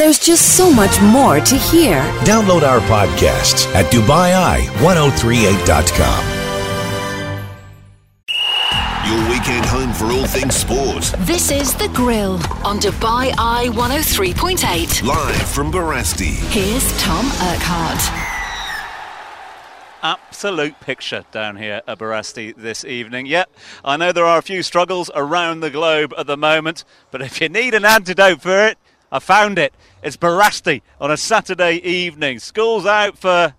There's just so much more to hear. Download our podcasts at DubaiEye1038.com. Your weekend home for all things sport. This is The Grill on Dubai Eye 103.8. Live from Barasti. Here's Tom Urquhart. absolute picture down here at Barasti this evening. Yep, I know there are a few struggles around the globe at the moment, but if you need an antidote for it, I found it. It's Barasti on a Saturday evening. School's out for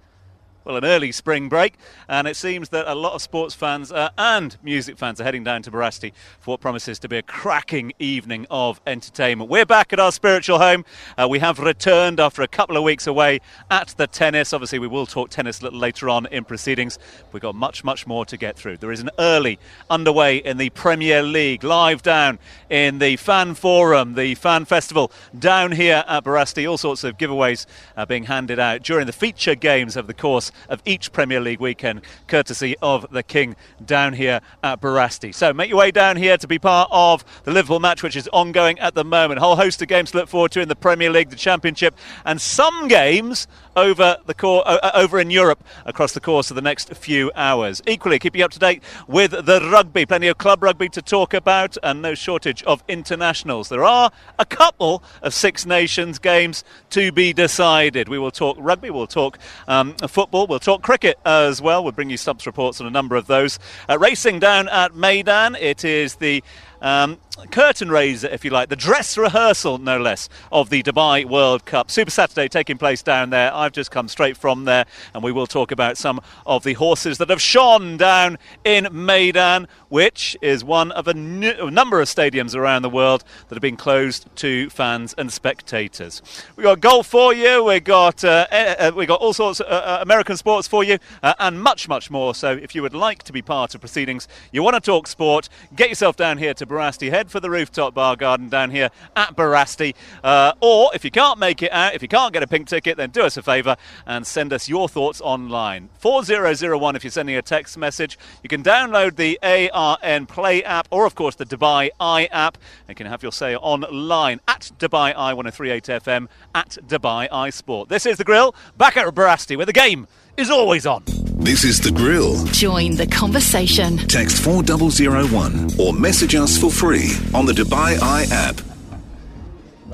well, an early spring break, and it seems that a lot of sports fans uh, and music fans are heading down to Barasti for what promises to be a cracking evening of entertainment. We're back at our spiritual home. Uh, we have returned after a couple of weeks away at the tennis. Obviously, we will talk tennis a little later on in proceedings. We've got much, much more to get through. There is an early underway in the Premier League, live down in the Fan Forum, the Fan Festival down here at Barasti. All sorts of giveaways uh, being handed out during the feature games of the course of each Premier League weekend, courtesy of the King down here at Barasti. So make your way down here to be part of the Liverpool match, which is ongoing at the moment. A whole host of games to look forward to in the Premier League, the Championship, and some games over the cor- uh, over in Europe across the course of the next few hours. Equally, keeping up to date with the rugby, plenty of club rugby to talk about, and no shortage of internationals. There are a couple of Six Nations games to be decided. We will talk rugby, we'll talk um, football, we'll talk cricket as well. We'll bring you stumps reports on a number of those. Uh, racing down at Maidan, it is the um, curtain raiser, if you like, the dress rehearsal, no less, of the Dubai World Cup. Super Saturday taking place down there. I've just come straight from there, and we will talk about some of the horses that have shone down in Meydan, which is one of a number of stadiums around the world that have been closed to fans and spectators. We've got golf for you. We got uh, uh, we got all sorts of uh, uh, American sports for you, uh, and much, much more. So, if you would like to be part of proceedings, you want to talk sport, get yourself down here to Barasti. Head for the rooftop bar garden down here at Barasti. Uh, or if you can't make it out, if you can't get a pink ticket, then do us a favour and send us your thoughts online. 4001 if you're sending a text message. You can download the ARN Play app or, of course, the Dubai Eye app and can have your say online at Dubai Eye 1038 FM at Dubai Eye Sport. This is The Grill, back at Barasti with the game is always on. This is The Grill. Join the conversation. Text 4001 or message us for free on the Dubai Eye app.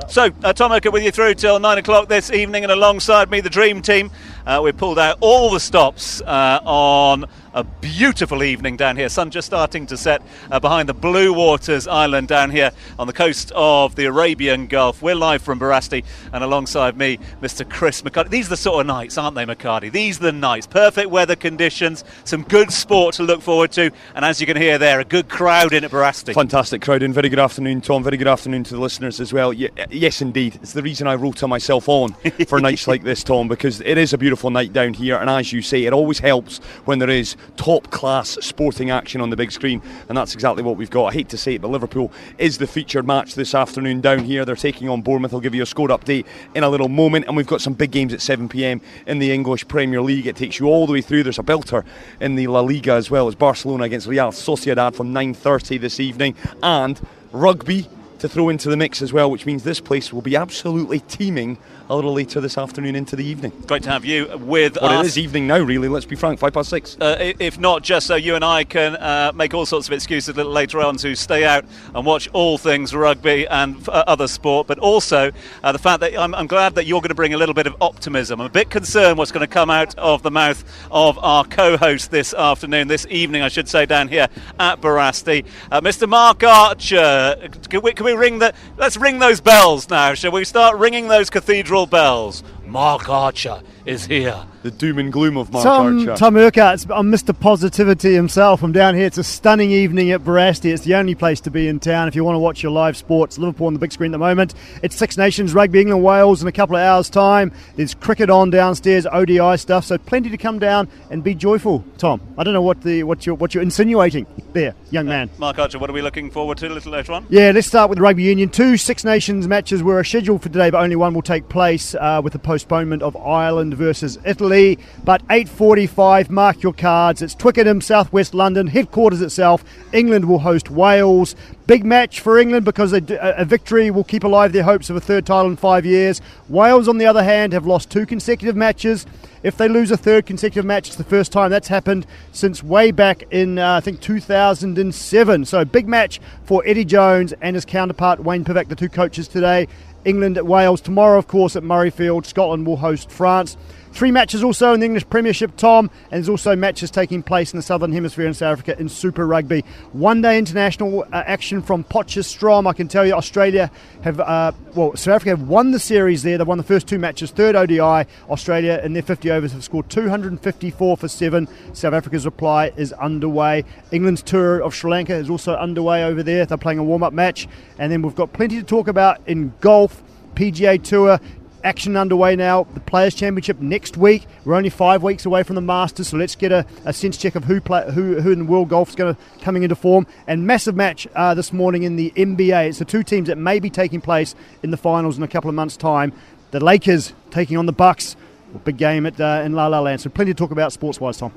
So, uh, Tom Urquhart with you through till 9 o'clock this evening, and alongside me, the Dream Team. Uh, we've pulled out all the stops uh, on a beautiful evening down here. Sun just starting to set uh, behind the Blue Waters Island down here on the coast of the Arabian Gulf. We're live from Barasti, and alongside me, Mr. Chris McHardy. These are the sort of nights, aren't they, McHardy? These are the nights. Perfect weather conditions, some good sport to look forward to, and as you can hear there, a good crowd in at Barasti. Fantastic crowd in. Very good afternoon, Tom. Very good afternoon to the listeners as well. Ye- yes, indeed. It's the reason I wrote to myself on for nights like this, Tom, because it is a beautiful night down here. And as you say, it always helps when there is top class sporting action on the big screen. And that's exactly what we've got. I hate to say it, but Liverpool is the featured match this afternoon down here. They're taking on Bournemouth. I'll give you a score update in a little moment. And we've got some big games at 7 pm in the English Premier League. It takes you all the way through. There's a belter in the La Liga as well as Barcelona against Real Sociedad from 9.30 this evening. And rugby to throw into the mix as well, which means this place will be absolutely teeming a little later this afternoon into the evening. Great to have you with Well, us. it is evening now, really. Let's be frank, five past six. uh, if not just so you and I can uh, make all sorts of excuses a little later on to stay out and watch all things rugby and uh, other sport, but also uh, the fact that I'm, I'm glad that you're going to bring a little bit of optimism. I'm a bit concerned what's going to come out of the mouth of our co-host this afternoon, this evening, I should say, down here at Barasti, uh, Mr. Marc Archer. Can we, can we ring the? Let's ring those bells now. Shall we start ringing those cathedral bells? Marc Archer is here. The doom and gloom of Marc Tom, Archer. Tom Urquhart, I'm Mr. Positivity himself. I'm down here. It's a stunning evening at Barasti. It's the only place to be in town if you want to watch your live sports. Liverpool on the big screen at the moment. It's Six Nations Rugby, England, Wales in a couple of hours' time. There's cricket on downstairs, ODI stuff. So plenty to come down and be joyful. Tom, I don't know what the what you're what you're insinuating there, young man. Marc Archer, what are we looking forward to a little later on? Yeah, let's start with the rugby union. Two Six Nations matches were scheduled for today, but only one will take place uh, with the postponement of Ireland versus Italy. But 8:45, mark your cards. It's Twickenham, Southwest London, headquarters itself. England will host Wales. Big match for England because a, a, victory will keep alive their hopes of a third title in five years. Wales, on the other hand, have lost two consecutive matches. If they lose a third consecutive match, it's the first time that's happened since way back in, uh, I think, 2007. So, big match for Eddie Jones and his counterpart Wayne Pivac, the two coaches today. England at Wales tomorrow, of course, at Murrayfield. Scotland will host France. Three matches also in the English Premiership, Tom, and there's also matches taking place in the Southern Hemisphere in South Africa in Super Rugby. One day international uh, action from Potchefstroom. I can tell you, Australia have, uh, well, South Africa have won the series there. They've won the first two matches, third ODI. Australia in their 50 overs have scored 254 for seven. South Africa's reply is underway. England's tour of Sri Lanka is also underway over there. They're playing a warm up match. And then we've got plenty to talk about in golf. PGA Tour action underway now. The Players Championship next week. We're only five weeks away from the Masters, so let's get a, a sense check of who play, who who in world golf is going to coming into form. And massive match uh, this morning in the NBA. It's the two teams that may be taking place in the finals in a couple of months' time. The Lakers taking on the Bucks. Big game at uh, in La La Land. So plenty to talk about sports-wise, Tom.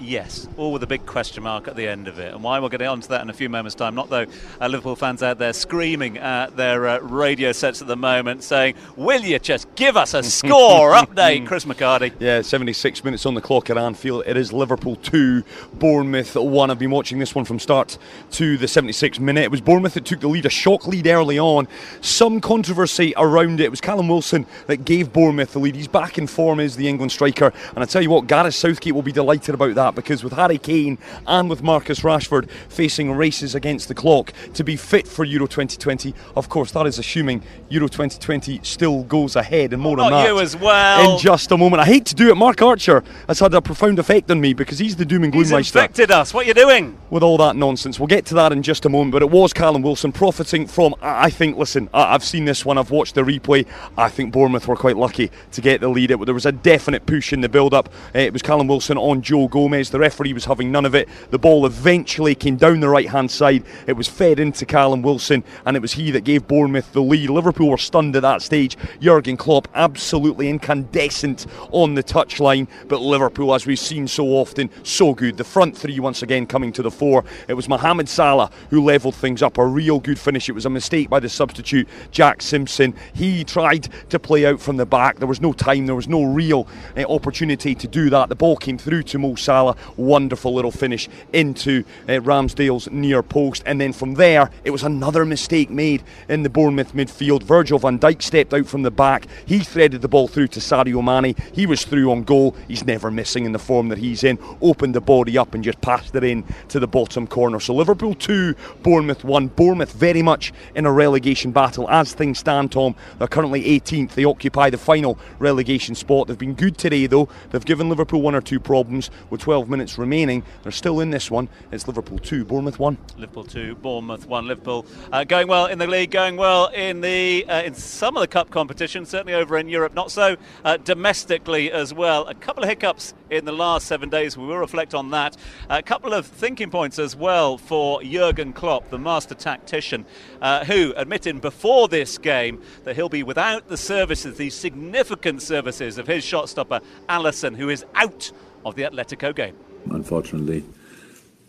Yes, all with a big question mark at the end of it. And why we'll get on to that in a few moments' time. Not though uh, Liverpool fans out there screaming at their uh, radio sets at the moment saying, Will you just give us a score update, Chris McHardy? Yeah, 76 minutes on the clock at Anfield. It is Liverpool 2, Bournemouth 1. I've been watching this one from start to the 76th minute. It was Bournemouth that took the lead, a shock lead early on. Some controversy around it. It was Callum Wilson that gave Bournemouth the lead. He's back in form as the England striker. And I tell you what, Gareth Southgate will be delighted about that that because with Harry Kane and with Marcus Rashford facing races against the clock to be fit for Euro 2020, of course, that is assuming Euro 2020 still goes ahead and more well, on that. you as well. In just a moment. I hate to do it. Mark Archer has had a profound effect on me because he's the doom and gloom He's infected us. What are you doing? With all that nonsense. We'll get to that in just a moment, but it was Callum Wilson profiting from, I think, listen, I've seen this one, I've watched the replay. I think Bournemouth were quite lucky to get the lead. It, there was a definite push in the build up. Uh, it was Callum Wilson on Joe Gomez. The referee was having none of it. The ball eventually came down the right hand side. It was fed into Callum Wilson, and it was he that gave Bournemouth the lead. Liverpool were stunned at that stage. Jurgen Klopp absolutely incandescent on the touchline, but Liverpool, as we've seen so often, so good. The front three once again coming to the fore. It was Mohamed Salah who levelled things up. A real good finish. It was a mistake by the substitute, Jack Simpson. He tried to play out from the back. There was no time, there was no real uh, opportunity to do that. The ball came through to Mo Salah. Wonderful little finish into uh, Ramsdale's near post. And then from there, it was another mistake made in the Bournemouth midfield. Virgil van Dijk stepped out from the back. He threaded the ball through to Sadio Mane. He was through on goal. He's never missing in the form that he's in. Opened the body up and just passed it in to the bottom corner. So Liverpool 2, Bournemouth 1. Bournemouth very much in a relegation battle. As things stand, Tom, they're currently 18th. They occupy the final relegation spot. They've been good today, though. They've given Liverpool one or two problems with 12 12 minutes remaining. They're still in this one. It's Liverpool 2, Bournemouth 1. Liverpool 2, Bournemouth 1. Liverpool uh, going well in the league, going well in the uh, in some of the cup competitions, certainly over in Europe, not so uh, domestically as well. A couple of hiccups in the last seven days. We will reflect on that. A couple of thinking points as well for Jurgen Klopp, the master tactician, uh, who admitted before this game that he'll be without the services, the significant services of his shot stopper, Alisson, who is out of the Atletico game. Unfortunately,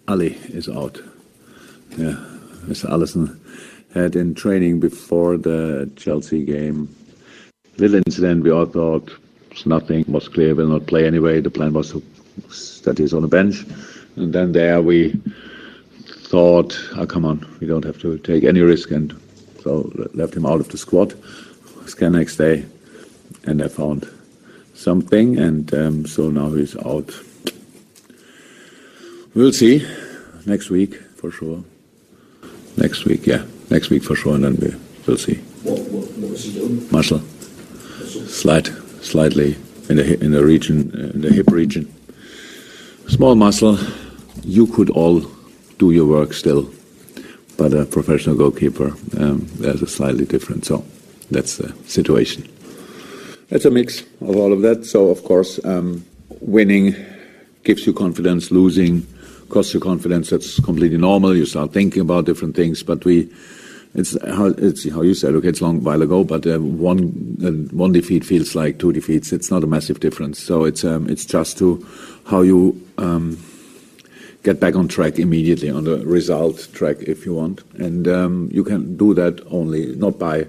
Ali is out. Yeah, Mr. Allison had in training before the Chelsea game. Little incident, we all thought it's nothing, was clear, will not play anyway. The plan was to, that he's on the bench. And then there we thought, oh, come on, we don't have to take any risk. And so left him out of the squad. Scan next day, and I found something, and um, so now he's out. We'll see next week for sure. Next week, yeah, next week for sure, and then we, will see. What, what, what was he doing? Muscle, slight, slightly in the in the region, uh, in the hip region. Small muscle. You could all do your work still, but a professional goalkeeper, um, there's a slightly different. So that's the situation. It's a mix of all of that. So, of course, um, winning gives you confidence, losing costs you confidence. That's completely normal. You start thinking about different things. But we it's how you said. Okay, it's a long while ago, but uh, one uh, one defeat feels like two defeats. It's not a massive difference. So it's um, it's just to how you um, get back on track immediately on the result track if you want, and you can do that only not by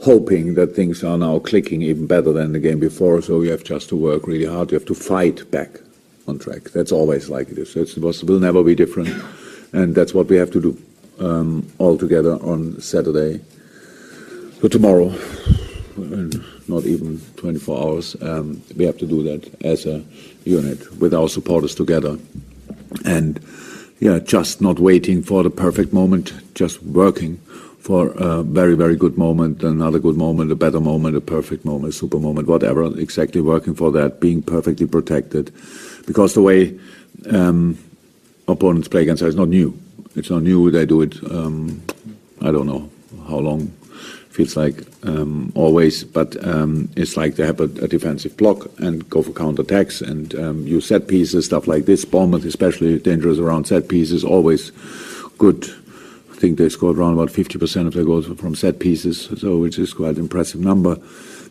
hoping that things are now clicking even better than the game before. So you have just to work really hard. You have to fight back on track. That's always like it is. It will never be different, and that's what we have to do um, all together on Saturday. So tomorrow, not even 24 hours, um, we have to do that as a unit with our supporters together, and yeah, just not waiting for the perfect moment, just working for a very, very good moment, another good moment, a better moment, a perfect moment, a super moment, whatever. Exactly working for that, being perfectly protected, because the way um, opponents play against us is not new. It's not new. They do it. Um, I don't know how long. Feels like um, always, but um, it's like they have a, a, defensive block and go for counter attacks and um, use set pieces, stuff like this. Bournemouth, especially dangerous around set pieces, always good. Think they scored around about 50% of their goals from set pieces, so which is quite an impressive number.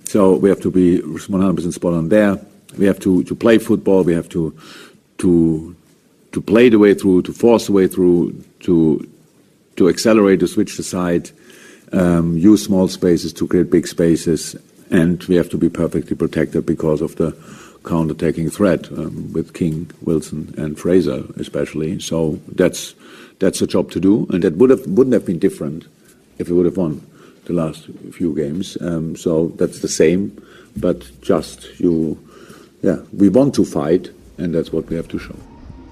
So we have to be 100% spot on there. We have to, to play football. We have to to to play the way through, to force the way through, to to accelerate, to switch the side, um, use small spaces to create big spaces, and we have to be perfectly protected because of the counter-attacking threat um, with King, Wilson, and Fraser especially. So that's that's the job to do, and that would have wouldn't have been different if we would have won the last few games. Um, so that's the same, but just you, yeah, we want to fight, and that's what we have to show.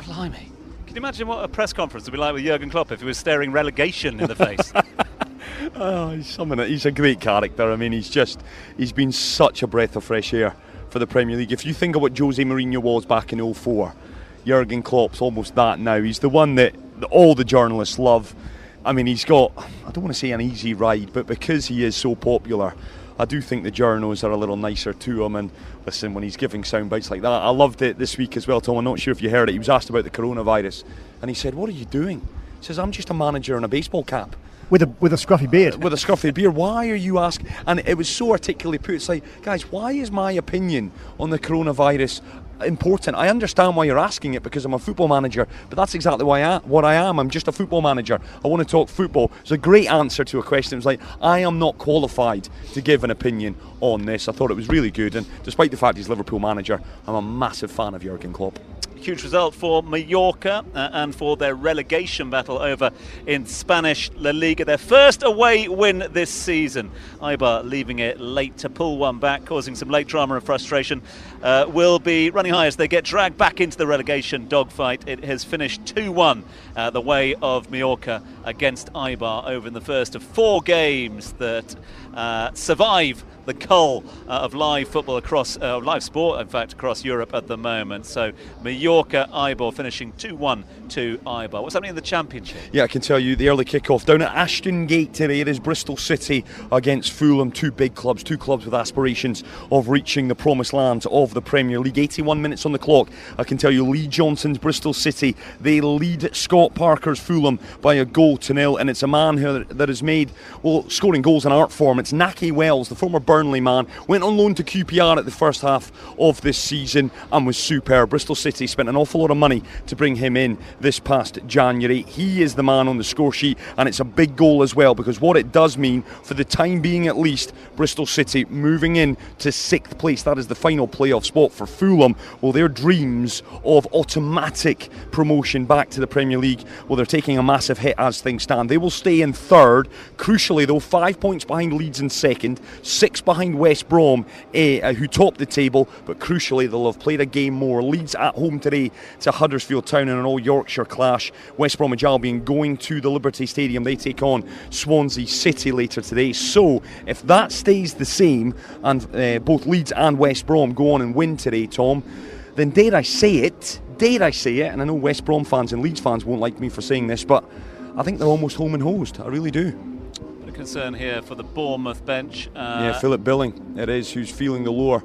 Blimey. Can you imagine what a press conference would be like with Jurgen Klopp if he was staring relegation in the face? oh, he's someone. He's a great character. I mean, he's just he's been such a breath of fresh air for the Premier League. If you think of what Jose Mourinho was back in 04, Jurgen Klopp's almost that now. He's the one that all the journalists love. I mean, he's got I don't want to say an easy ride, but because he is so popular, I do think the journos are a little nicer to him. And listen, when he's giving sound bites like that, I loved it this week as well, Tom. I'm not sure if you heard it. He was asked about the coronavirus, and he said, "What are you doing?" He says, "I'm just a manager in a baseball cap." With a with a scruffy beard. With a scruffy beard. Why are you asking? And it was so articulately put. It's like, guys, why is my opinion on the coronavirus important. I understand why you're asking it because I'm a football manager, but that's exactly why I, what I am. I'm just a football manager. I want to talk football. It's a great answer to a question. It was like, I am not qualified to give an opinion on this. I thought it was really good, and despite the fact he's Liverpool manager, I'm a massive fan of Jurgen Klopp. Huge result for Mallorca uh, and for their relegation battle over in Spanish La Liga. Their first away win this season. Eibar leaving it late to pull one back, causing some late drama and frustration. Uh, will be running high as they get dragged back into the relegation dogfight. It has finished 2 1 uh, the way of Mallorca against Eibar over in the first of four games that uh, survive the cull uh, of live football across uh, live sport, in fact, across Europe at the moment. So Mallorca, Eibar finishing 2-1 to Eibar. What's happening in the Championship? Yeah, I can tell you the early kick-off down at Ashton Gate today. It is Bristol City against Fulham, two big clubs, two clubs with aspirations of reaching the promised land of the Premier League. 81 minutes on the clock. I can tell you Lee Johnson's Bristol City. They lead Scott Parker's Fulham by a goal to nil, and it's a man who that has made well scoring goals in art form. It's Nahki Wells, the former Burnley man, went on loan to QPR at the first half of this season and was superb. Bristol City spent an awful lot of money to bring him in this past January. He is the man on the score sheet, and it's a big goal as well because what it does mean, for the time being at least, Bristol City moving in to sixth place. That is the final playoff spot for Fulham. Well, their dreams of automatic promotion back to the Premier League, well, they're taking a massive hit as things stand. They will stay in third. Crucially, though, five points behind Leeds in second, six behind West Brom, uh, who topped the table, but crucially they'll have played a game more. Leeds at home today to Huddersfield Town in an all Yorkshire clash. West Bromwich Albion going to the Liberty Stadium. They take on Swansea City later today. So if that stays the same, and uh, both Leeds and West Brom go on and win today, Tom, then dare I say it, dare I say it, and I know West Brom fans and Leeds fans won't like me for saying this, but I think they're almost home and hosed. I really do concern here for the Bournemouth bench. Uh, yeah, Philip Billing, it is, who's feeling the lower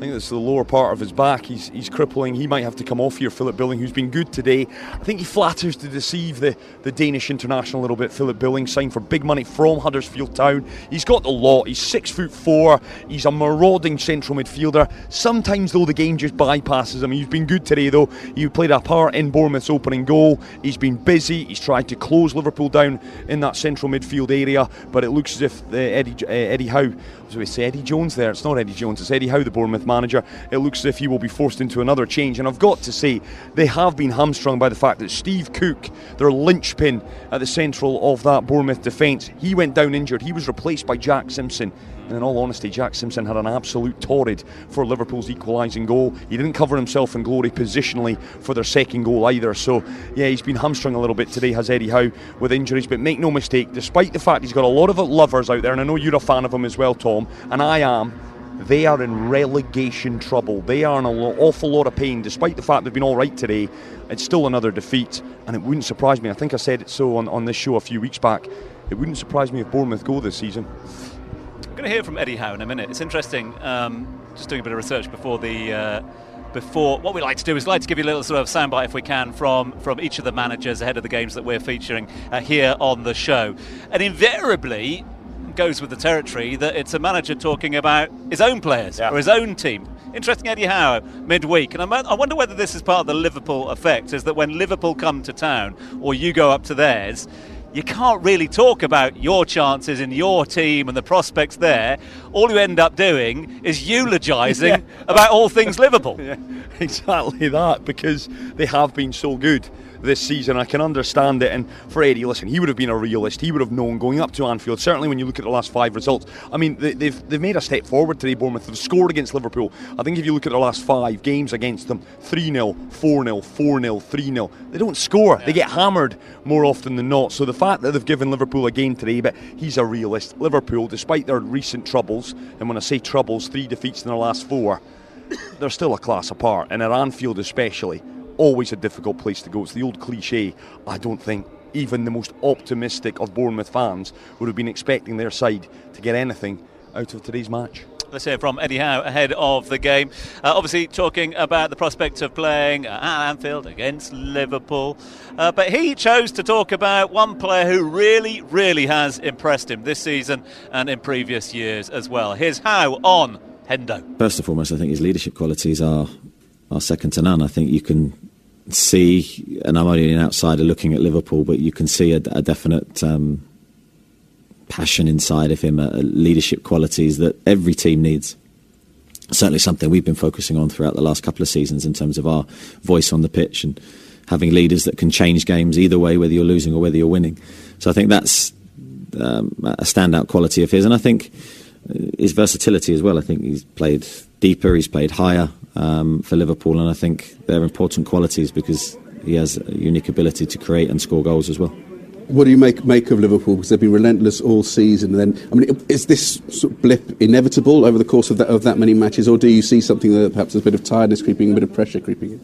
think it's the lower part of his back. He's, he's crippling. He might have to come off here. Philip Billing, who's been good today. I think he flatters to deceive the, the Danish international a little bit. Philip Billing signed for big money from Huddersfield Town. He's got the lot. He's six foot four. He's a marauding central midfielder. Sometimes though the game just bypasses him. He's been good today though. He played a part in Bournemouth's opening goal. He's been busy. He's tried to close Liverpool down in that central midfield area, but it looks as if uh, Eddie uh, Eddie Howe we say Eddie Jones there. It's not Eddie Jones, it's Eddie Howe, the Bournemouth manager. It looks as if he will be forced into another change. And I've got to say, they have been hamstrung by the fact that Steve Cook, their linchpin at the central of that Bournemouth defence, he went down injured. He was replaced by Jack Simpson. And in all honesty, Jack Simpson had an absolute torrid for Liverpool's equalising goal. He didn't cover himself in glory positionally for their second goal either. So, yeah, he's been hamstrung a little bit today, has Eddie Howe, with injuries. But make no mistake, despite the fact he's got a lot of lovers out there, and I know you're a fan of him as well, Tom, and I am, they are in relegation trouble. They are in an awful lot of pain, despite the fact they've been all right today. It's still another defeat, and it wouldn't surprise me. I think I said it so on, on this show a few weeks back. It wouldn't surprise me if Bournemouth go this season. I'm going to hear from Eddie Howe in a minute. It's interesting. Um, just doing a bit of research before the. Uh, before what we like to do is like to give you a little sort of soundbite if we can from from each of the managers ahead of the games that we're featuring uh, here on the show and invariably goes with the territory that it's a manager talking about his own players yeah. or his own team interesting Eddie Howe midweek and I wonder whether this is part of the Liverpool effect is that when Liverpool come to town or you go up to theirs you can't really talk about your chances in your team and the prospects there. All you end up doing is eulogising yeah. about all things Liverpool. Yeah, exactly that, because they have been so good this season. I can understand it. And for Eddie, listen, he would have been a realist. He would have known going up to Anfield. Certainly, when you look at the last five results, I mean, they, they've they've made a step forward today. Bournemouth have scored against Liverpool. I think if you look at the last five games against them, three 0 four 0 four 0 three 0 they don't score. Yeah. They get hammered more often than not. So the fact that they've given Liverpool a game today, but he's a realist. Liverpool, despite their recent troubles, and when I say troubles, three defeats in their last four. They're still a class apart, and at Anfield especially, always a difficult place to go. It's the old cliche. I don't think even the most optimistic of Bournemouth fans would have been expecting their side to get anything out of today's match. Let's hear from Eddie Howe ahead of the game. Uh, obviously, talking about the prospect of playing at Anfield against Liverpool. Uh, but he chose to talk about one player who really, really has impressed him this season and in previous years as well. Here's Howe on Hendo. First and foremost, I think his leadership qualities are, are second to none. I think you can see, and I'm only an outsider looking at Liverpool, but you can see a, a definite um, passion inside of him, uh, leadership qualities that every team needs. Certainly something we've been focusing on throughout the last couple of seasons in terms of our voice on the pitch and having leaders that can change games either way, whether you're losing or whether you're winning. So I think that's um, a standout quality of his, and I think his versatility as well. I think he's played deeper, he's played higher um, for Liverpool, and I think they're important qualities because he has a unique ability to create and score goals as well. What do you make make of Liverpool? Because they've been relentless all season. And then, I mean, is this sort of blip inevitable over the course of that, of that many matches, or do you see something that perhaps there's a bit of tiredness creeping, a bit of pressure creeping in?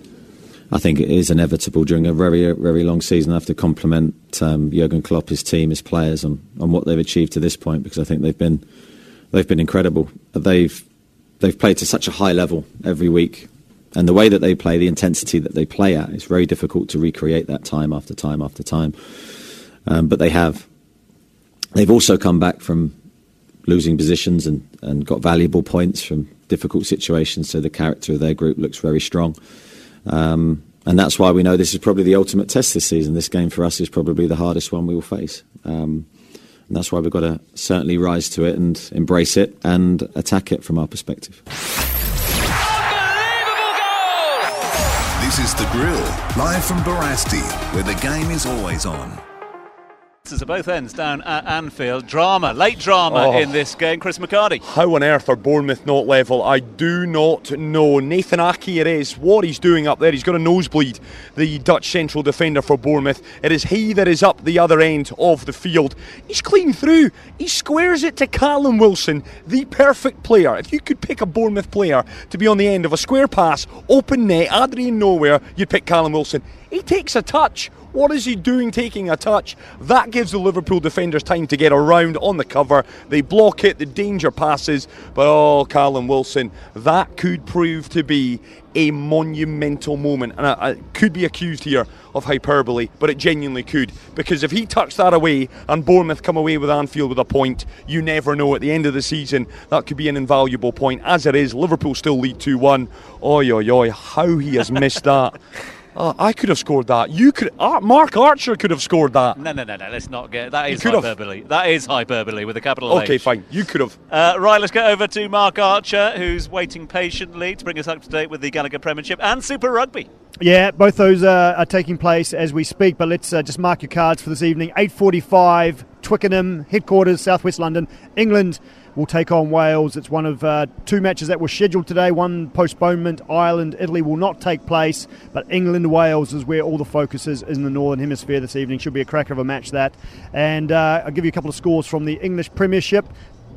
I think it is inevitable during a very, very long season. I have to compliment um, Jurgen Klopp, his team, his players, on, on what they've achieved to this point because I think they've been they've been incredible. They've they've played to such a high level every week, and the way that they play, the intensity that they play at, it's very difficult to recreate that time after time after time. Um, but they have. They've also come back from losing positions and, and got valuable points from difficult situations. So the character of their group looks very strong. Um, and that's why we know this is probably the ultimate test this season. This game for us is probably the hardest one we will face. Um, and that's why we've got to certainly rise to it and embrace it and attack it from our perspective. Unbelievable goal! This is The Grill, live from Barasti, where the game is always on at both ends down at Anfield. Drama, late drama oh. in this game. Chris McHardy. How on earth are Bournemouth not level? I do not know. Nathan Aké it is. What he's doing up there, he's got a nosebleed, the Dutch central defender for Bournemouth. It is he that is up the other end of the field. He's clean through. He squares it to Callum Wilson, the perfect player. If you could pick a Bournemouth player to be on the end of a square pass, open net, Adrian nowhere, you'd pick Callum Wilson. He takes a touch What is he doing taking a touch? That gives the Liverpool defenders time to get around on the cover. They block it, the danger passes, but oh, Callum Wilson, that could prove to be a monumental moment. And I, I could be accused here of hyperbole, but it genuinely could. Because if he tucks that away and Bournemouth come away with Anfield with a point, you never know. At the end of the season, that could be an invaluable point. As it is, Liverpool still lead 2 1. Oi, oi, oi, how he has missed that. Uh, I could have scored that. You could. Uh, Marc Archer could have scored that. No, no, no, no. Let's not get that. Is could have. hyperbole. That is hyperbole with a capital Okay, H. fine. You could have. Uh, right, let's get over to Marc Archer, who's waiting patiently to bring us up to date with the Gallagher Premiership and Super Rugby. Yeah, both those uh, are taking place as we speak. But let's uh, just mark your cards for this evening. Eight forty-five, Twickenham headquarters, southwest London, England will take on Wales. It's one of uh, two matches that were scheduled today. One postponement. Ireland, Italy will not take place, but England, Wales is where all the focus is in the Northern Hemisphere this evening. Should be a cracker of a match that. And uh, I'll give you a couple of scores from the English Premiership.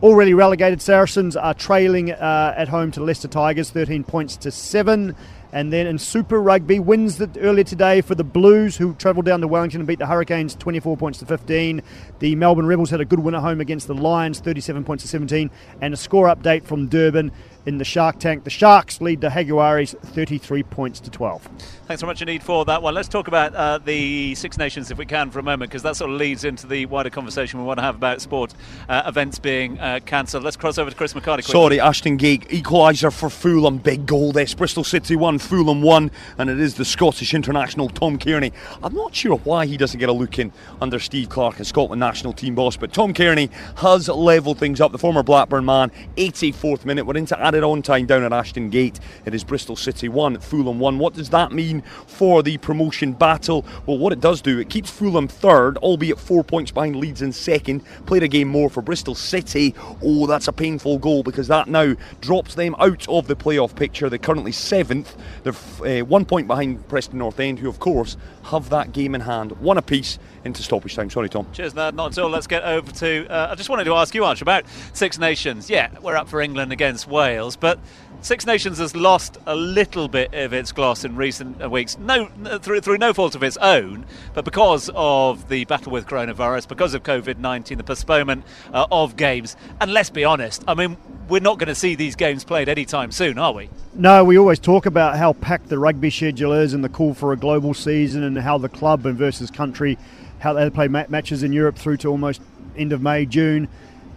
Already relegated Saracens are trailing uh, at home to Leicester Tigers, 13 points to 7. And then in Super Rugby, wins the, earlier today for the Blues, who travelled down to Wellington and beat the Hurricanes 24 points to 15. The Melbourne Rebels had a good win at home against the Lions, 37 points to 17. And a score update from Durban in the Shark Tank. The Sharks lead the Jaguares 33 points to 12. Thanks very much indeed for that one. Let's talk about uh, the Six Nations if we can for a moment, because that sort of leads into the wider conversation we want to have about sport uh, events being uh, cancelled. Let's cross over to Chris McHardy. quickly. Sorry, Ashton Gate, equaliser for Fulham. Big goal this. Bristol City 1, Fulham 1, and it is the Scottish international Tom Cairney. I'm not sure why he doesn't get a look in under Steve Clarke as Scotland national team boss, but Tom Cairney has levelled things up. The former Blackburn man, 84th minute. We're into added on time down at Ashton Gate. It is Bristol City 1, Fulham 1. What does that mean for the promotion battle? Well, what it does do, it keeps Fulham third, albeit four points behind Leeds in second. Played a game more for Bristol City. Oh, that's a painful goal because that now drops them out of the playoff picture. They're currently seventh. They're uh, one point behind Preston North End, who, of course, have that game in hand. One apiece into stoppage time. Sorry, Tom. Cheers, Ned. Not at all. Let's get over to. Uh, I just wanted to ask you, Arch, about Six Nations. Yeah, we're up for England against Wales, but Six Nations has lost a little bit of its gloss in recent weeks. No, through through no fault of its own, but because of the battle with coronavirus, because of COVID nineteen, the postponement uh, of games. And let's be honest, I mean, we're not going to see these games played anytime soon, are we? No, we always talk about how packed the rugby schedule is and the call for a global season and how the club and versus country, how they play matches in Europe through to almost end of May, June,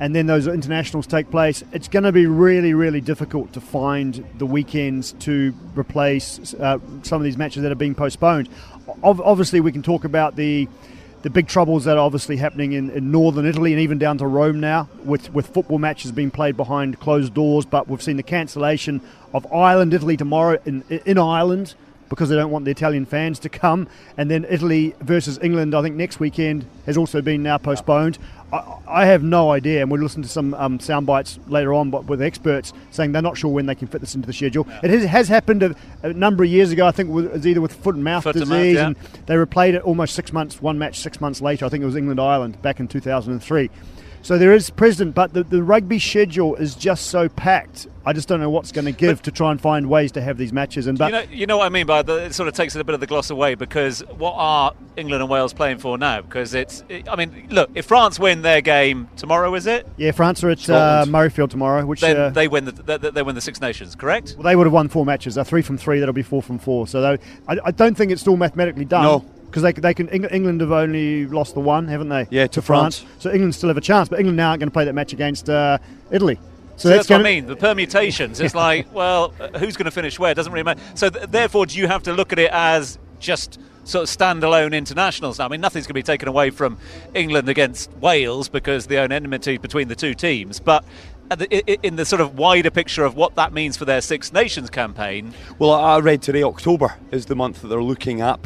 and then those internationals take place. It's going to be really, really difficult to find the weekends to replace uh, some of these matches that are being postponed. Ob- obviously, we can talk about the the big troubles that are obviously happening in, in northern Italy and even down to Rome now, with, with football matches being played behind closed doors. But we've seen the cancellation of Ireland, Italy tomorrow in, in Ireland because they don't want the Italian fans to come. And then Italy versus England, I think next weekend has also been now postponed. I, I have no idea, and we'll listen to some um, sound bites later on but with experts saying they're not sure when they can fit this into the schedule. It has, has happened a, a number of years ago, I think it was either with foot and mouth Foot and disease, mouth, yeah. and they replayed it almost six months, one match six months later. I think it was England Ireland back in 2003. So there is precedent, but the, the rugby schedule is just so packed. I just don't know what's going to give to try and find ways to have these matches. And but you know, you know what I mean by the, it sort of takes a bit of the gloss away because what are England and Wales playing for now? Because it's, it, I mean, look, if France win their game tomorrow, is it? yeah, France are at uh, Murrayfield tomorrow, which Then uh, they win the they, they win the Six Nations, correct? Well, they would have won four matches. They're three from three. That'll be four from four. So they, I, I don't think it's still mathematically done. No. Because they, they can Eng- England have only lost the one, haven't they? Yeah, to France. So England still have a chance, but England now aren't going to play that match against uh, Italy. So, that's, what I mean. The permutations. It's like, well, uh, who's going to finish where? It doesn't really matter. So th- therefore, do you have to look at it as just sort of standalone internationals now? I mean, nothing's going to be taken away from England against Wales because the own enmity between the two teams, but. At the- i- i- In the sort of wider picture of what that means for their Six Nations campaign, Well, I read today October is the month that they're looking at,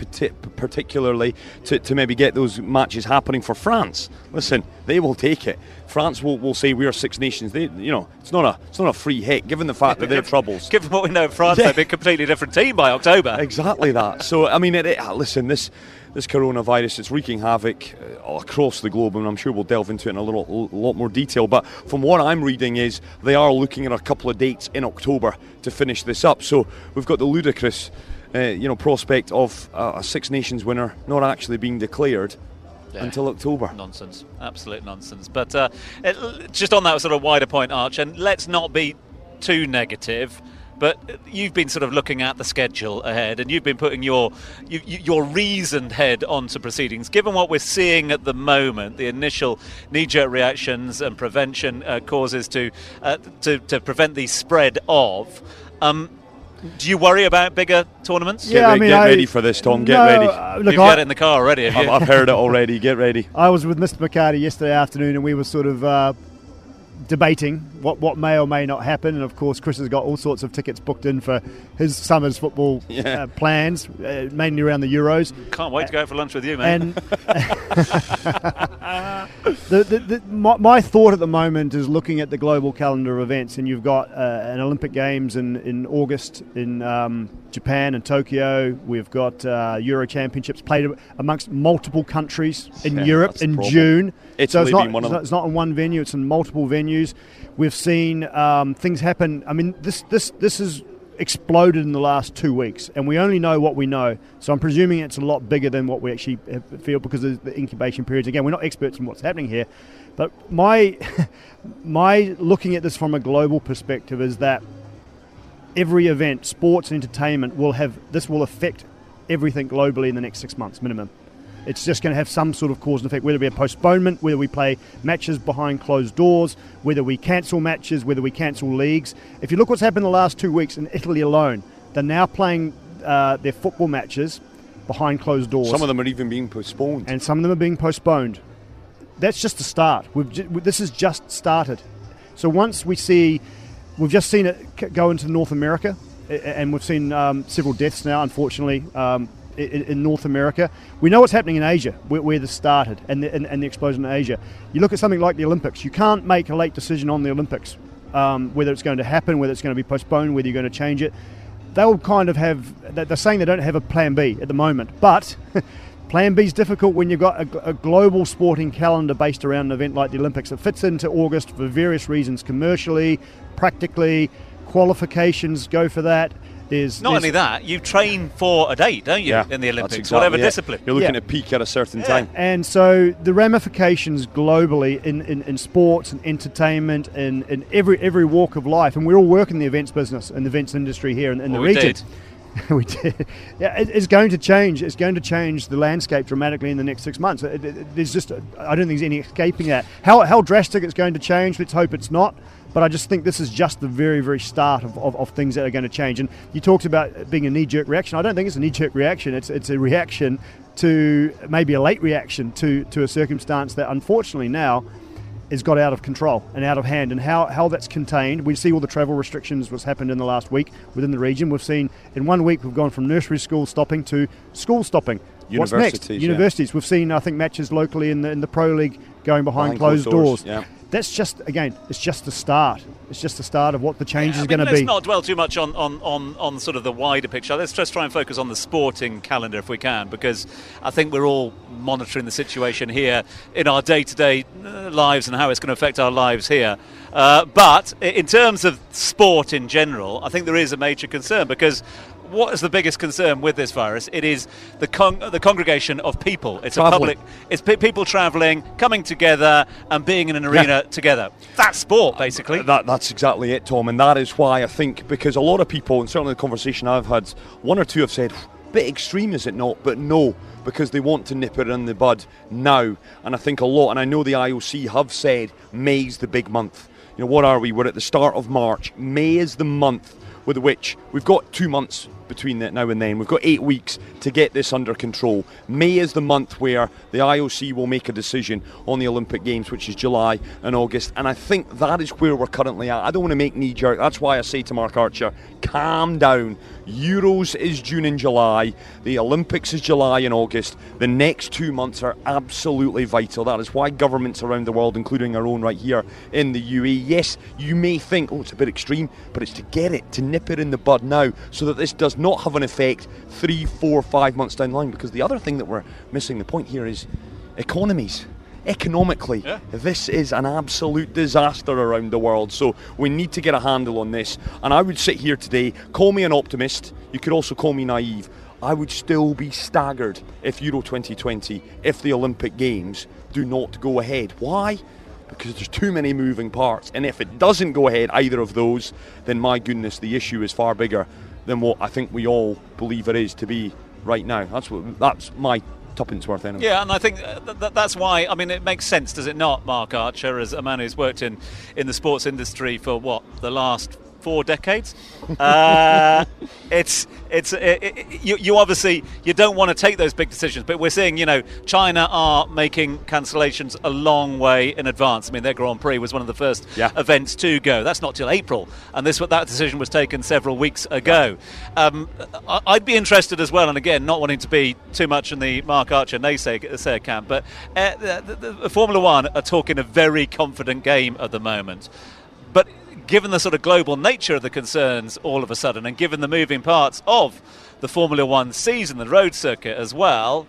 particularly to, to maybe get those matches happening for France. Listen, they will take it. France will, will say we are Six Nations. They, you know, it's not a it's not a free hit given the fact that their troubles. given what we know France, Yeah. they'd be a completely different team by October. Exactly that. So I mean, it, it, listen, this this coronavirus it's wreaking havoc uh, all across the globe, and I'm sure we'll delve into it in a little, lot more detail. But from what I'm reading, is they are looking at a couple of dates in October to finish this up. So we've got the ludicrous uh, you know, prospect of uh, a Six Nations winner not actually being declared Yeah. until October. Nonsense, absolute nonsense. But uh, it, just on that sort of wider point, Arch, and let's not be too negative. But you've been sort of looking at the schedule ahead, and you've been putting your you, you- your reasoned head onto proceedings. Given what we're seeing at the moment, the initial knee-jerk reactions and prevention uh, causes to, uh, to to prevent the spread of. Um, do you worry about bigger tournaments? Yeah, Get, re- get ready for this, Tom. Get No, ready. uh, look, You've I- had it in the car already. Have I've, you? I've heard it already. Get ready. I was with Mr. McHardy yesterday afternoon, and we were sort of uh, debating what, what may or may not happen. And of course, Chris has got all sorts of tickets booked in for his summer's football Yeah. uh, plans, uh, mainly around the Euros. Can't wait to go out for lunch with you, man. And the, the, the, my, my thought at the moment is looking at the global calendar of events, and you've got uh, an Olympic Games in, in August in um, Japan and Tokyo. We've got uh, Euro Championships played amongst multiple countries in Yeah, Europe in problem. June. so Italy it's not, being one of it's not- them. it's not in one venue; it's in multiple venues. We've seen um, things happen. I mean, this this this is exploded in the last two weeks, and we only know what we know. So I'm presuming it's a lot bigger than what we actually feel because of the incubation periods. Again, we're not experts in what's happening here, but my my looking at this from a global perspective is that every event, sports and entertainment, will have this will affect everything globally in the next six months minimum. It's just going to have some sort of cause and effect, whether it be a postponement, whether we play matches behind closed doors, whether we cancel matches, whether we cancel leagues. If you look what's happened the last two weeks in Italy alone, they're now playing uh, their football matches behind closed doors. Some of them are even being postponed. and some of them are being postponed. That's just the start. We've ju- this has just started. So once we see, we've just seen it go into North America, and we've seen um, several deaths now, unfortunately, um, in North America. We know what's happening in Asia, where, where this started, and the, and, and the explosion in Asia. You look at something like the Olympics. You can't make a late decision on the Olympics, um, whether it's going to happen, whether it's going to be postponed, whether you're going to change it. They'll kind of have. they're- saying they don't have a plan B at the moment, but. Plan B is difficult when you've got a, a global sporting calendar based around an event like the Olympics. It fits into August for various reasons, commercially, practically, qualifications go for that. There's Not there's- only that, you train for a date, don't you, Yeah, in the Olympics, exactly whatever it. discipline. You're looking Yeah. at peak at a certain Yeah. time. And so the ramifications globally in, in, in sports and entertainment and in every every walk of life, and we're all work in the events business and the events industry here in, in Well, the we region. did. we did. Yeah, it, it's going to change. It's going to change the landscape dramatically in the next six months. It- it- there's just, I don't think there's any escaping that. How, how drastic it's going to change, let's hope it's not. But I just think this is just the very, very start of, of, of things that are going to change. And you talked about it being a knee jerk reaction. I don't think it's a knee jerk reaction. It's, it's a reaction to maybe a late reaction to, to a circumstance that unfortunately now has got out of control and out of hand, and how, how that's contained. We see all the travel restrictions what's happened in the last week within the region. We've seen in one week we've gone from nursery school stopping to school stopping. What's next? Universities, yeah. Universities. We've seen I think matches locally in the in the pro league going behind, Behind closed, closed doors. doors, yeah. That's just again, it's just the start. It's just the start of what the change Yeah, I is mean, going to be. let's not dwell too much on, on, on, on sort of the wider picture. Let's just try and focus on the sporting calendar if we can, because I think we're all monitoring the situation here in our day to day lives and how it's going to affect our lives here. Uh, but in terms of sport in general, I think there is a major concern because. What is the biggest concern with this virus? It is the con- the congregation of people. It's a public. It's pe- people travelling, coming together, and being in an arena together. That's sport, basically. That, that's exactly it, Tom, and that is why I think because a lot of people, and certainly the conversation I've had, one or two have said, "Bit extreme, is it not?" But no, because they want to nip it in the bud now, and I think a lot, and I know the IOC have said May's the big month. You know, what are we? We're at the start of March. May is the month with which we've got two months between now and then. We've got eight weeks to get this under control. May is the month where the IOC will make a decision on the Olympic Games, which is July and August. And I think that is where we're currently at. I don't want to make knee jerk. That's why I say to Marc Archer, calm down. Euros is June and July. The Olympics is July and August. The next two months are absolutely vital. That is why governments around the world, including our own right here in the UAE, yes, you may think, oh, it's a bit extreme, but it's to get it, to nip it in the bud now, so that this does not have an effect three, four, five months down the line. Because the other thing that we're missing the point here is economies. economically, Yeah. this is an absolute disaster around the world. So we need to get a handle on this. And I would sit here today, call me an optimist. You could also call me naive. I would still be staggered if Euro 2020, if the Olympic Games do not go ahead. Why? Because there's too many moving parts. And if it doesn't go ahead, either of those, then my goodness, the issue is far bigger than what I think we all believe it is to be right now. That's what that's my tuppence worth anyway. Yeah, and I think uh, th- th- that's why. I mean, it makes sense, does it not, Marc Archer, as a man who's worked in in the sports industry for what the last four decades? Uh, it's it's it, it, you, you obviously you don't want to take those big decisions, but we're seeing you know China are making cancellations a long way in advance. I mean, their Grand Prix was one of the first Yeah. events to go. That's not till April, and this that decision was taken several weeks ago. Um, I- I'd be interested as well, and again, not wanting to be too much in the Marc Archer naysayer camp, but uh, the, the, the Formula One are talking a very confident game at the moment. But given the sort of global nature of the concerns all of a sudden, and given the moving parts of the Formula One season, the road circuit as well,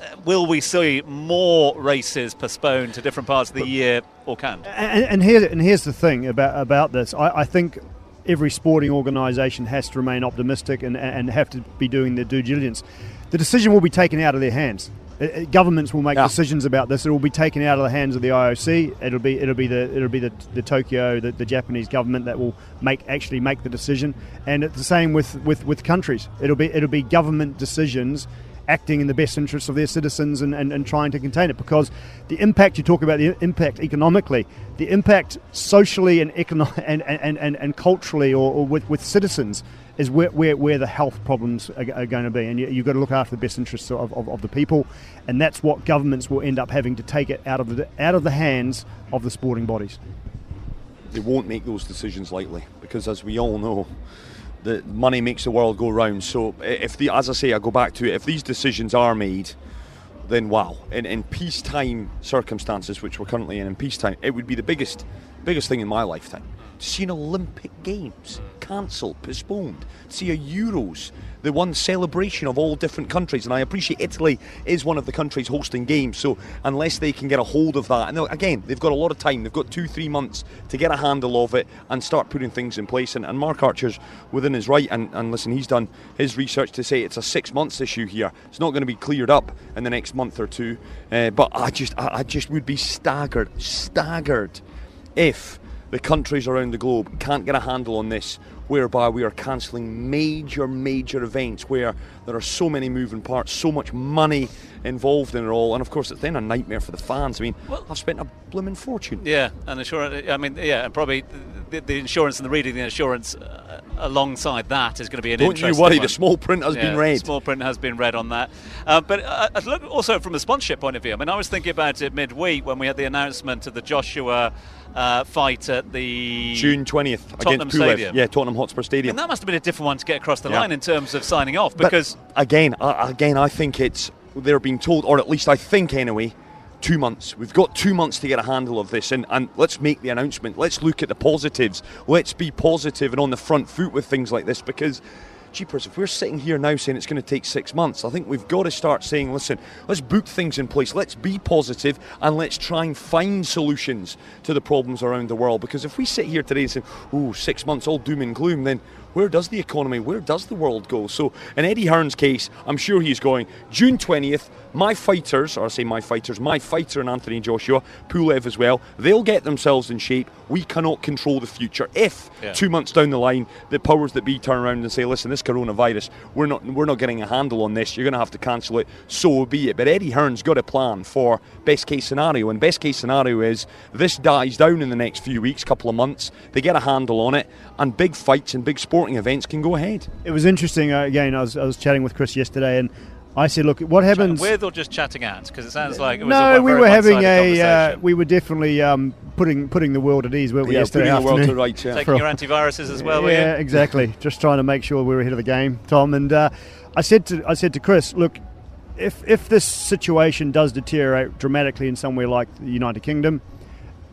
uh, will we see more races postponed to different parts of the year or canned? And, and here and here's the thing about about this. I, I think every sporting organisation has to remain optimistic and, and have to be doing their due diligence. The decision will be taken out of their hands. Uh, uh, Governments will make Yeah. decisions about this. It will be taken out of the hands of the IOC. It'll be it'll be the it'll be the, the Tokyo the, the Japanese government that will make actually make the decision. And it's the same with, with, with countries. It'll be it'll be government decisions acting in the best interests of their citizens and, and, and trying to contain it because the impact you talk about the impact economically the impact socially and econo- and, and, and, and culturally or, or with, with citizens is where, where, where the health problems are, are going to be and you, you've got to look after the best interests of, of, of the people and that's what governments will end up having to take it out of the out of the hands of the sporting bodies They won't make those decisions lightly because, as we all know, the money makes the world go round. So, if the, as I say, I go back to it, if these decisions are made, then wow, in, in peacetime circumstances, which we're currently in, in peacetime, it would be the biggest, biggest thing in my lifetime. To see an Olympic Games cancelled, postponed, to see a Euros, the one celebration of all different countries, and I appreciate Italy is one of the countries hosting games. So unless they can get a hold of that, and again, they've got a lot of time. They've got two, three months to get a handle of it and start putting things in place. And, and Marc Archer's within his right, and, and listen, he's done his research to say it's a six months issue here. It's not going to be cleared up in the next month or two. Uh, but I just, I, I just would be staggered, staggered, if the countries around the globe can't get a handle on this, whereby we are cancelling major, major events where there are so many moving parts, so much money involved in it all, and of course it's then a nightmare for the fans. I mean, I've spent a blooming fortune. Yeah, and insurance. I mean, yeah, and probably the, the insurance and the reading the insurance uh, alongside that is going to be an Don't you worry, one. the small print has Yeah, been read. Small print has been read on that. Uh, but uh, look also from a sponsorship point of view. I mean, I was thinking about it midweek when we had the announcement of the Joshua uh, fight at the June 20th Tottenham against Pulev. Stadium. Yeah, Tottenham Hotspur Stadium. And that must have been a different one to get across the Yeah. line in terms of signing off But because again, I again, I think it's they're being told, or at least I think anyway, two months. We've got two months to get a handle of this, and, and let's make the announcement. Let's look at the positives. Let's be positive and on the front foot with things like this because. Jeepers, if we're sitting here now saying it's going to take six months, I think we've got to start saying, listen, let's book things in place, let's be positive, and let's try and find solutions to the problems around the world. Because if we sit here today and say, oh, six months, all doom and gloom, then where does the economy, where does the world go? So, in Eddie Hearn's case, I'm sure he's going June 20th. My fighters, or I say my fighters, my fighter and Anthony Joshua, Pulev as well, they'll get themselves in shape. We cannot control the future. If Yeah. two months down the line, the powers that be turn around and say, "Listen, this coronavirus, we're not, we're not getting a handle on this. You're going to have to cancel it." So be it. But Eddie Hearn's got a plan for best case scenario, and best case scenario is this dies down in the next few weeks, couple of months. They get a handle on it, and big fights and big sporting events can go ahead. it was interesting uh, again I was, I was chatting with Chris yesterday and I said look what happens with or just chatting at because it sounds like it was a no, we were having a. Uh, we were definitely um, putting putting the world at ease, weren't we? Yeah, yesterday putting the world to afternoon? yeah. taking your antiviruses as well. were you? yeah, exactly. Just trying to make sure we were ahead of the game, Tom. And uh, I said to I said to Chris, look, if if this situation does deteriorate dramatically in somewhere like the United Kingdom,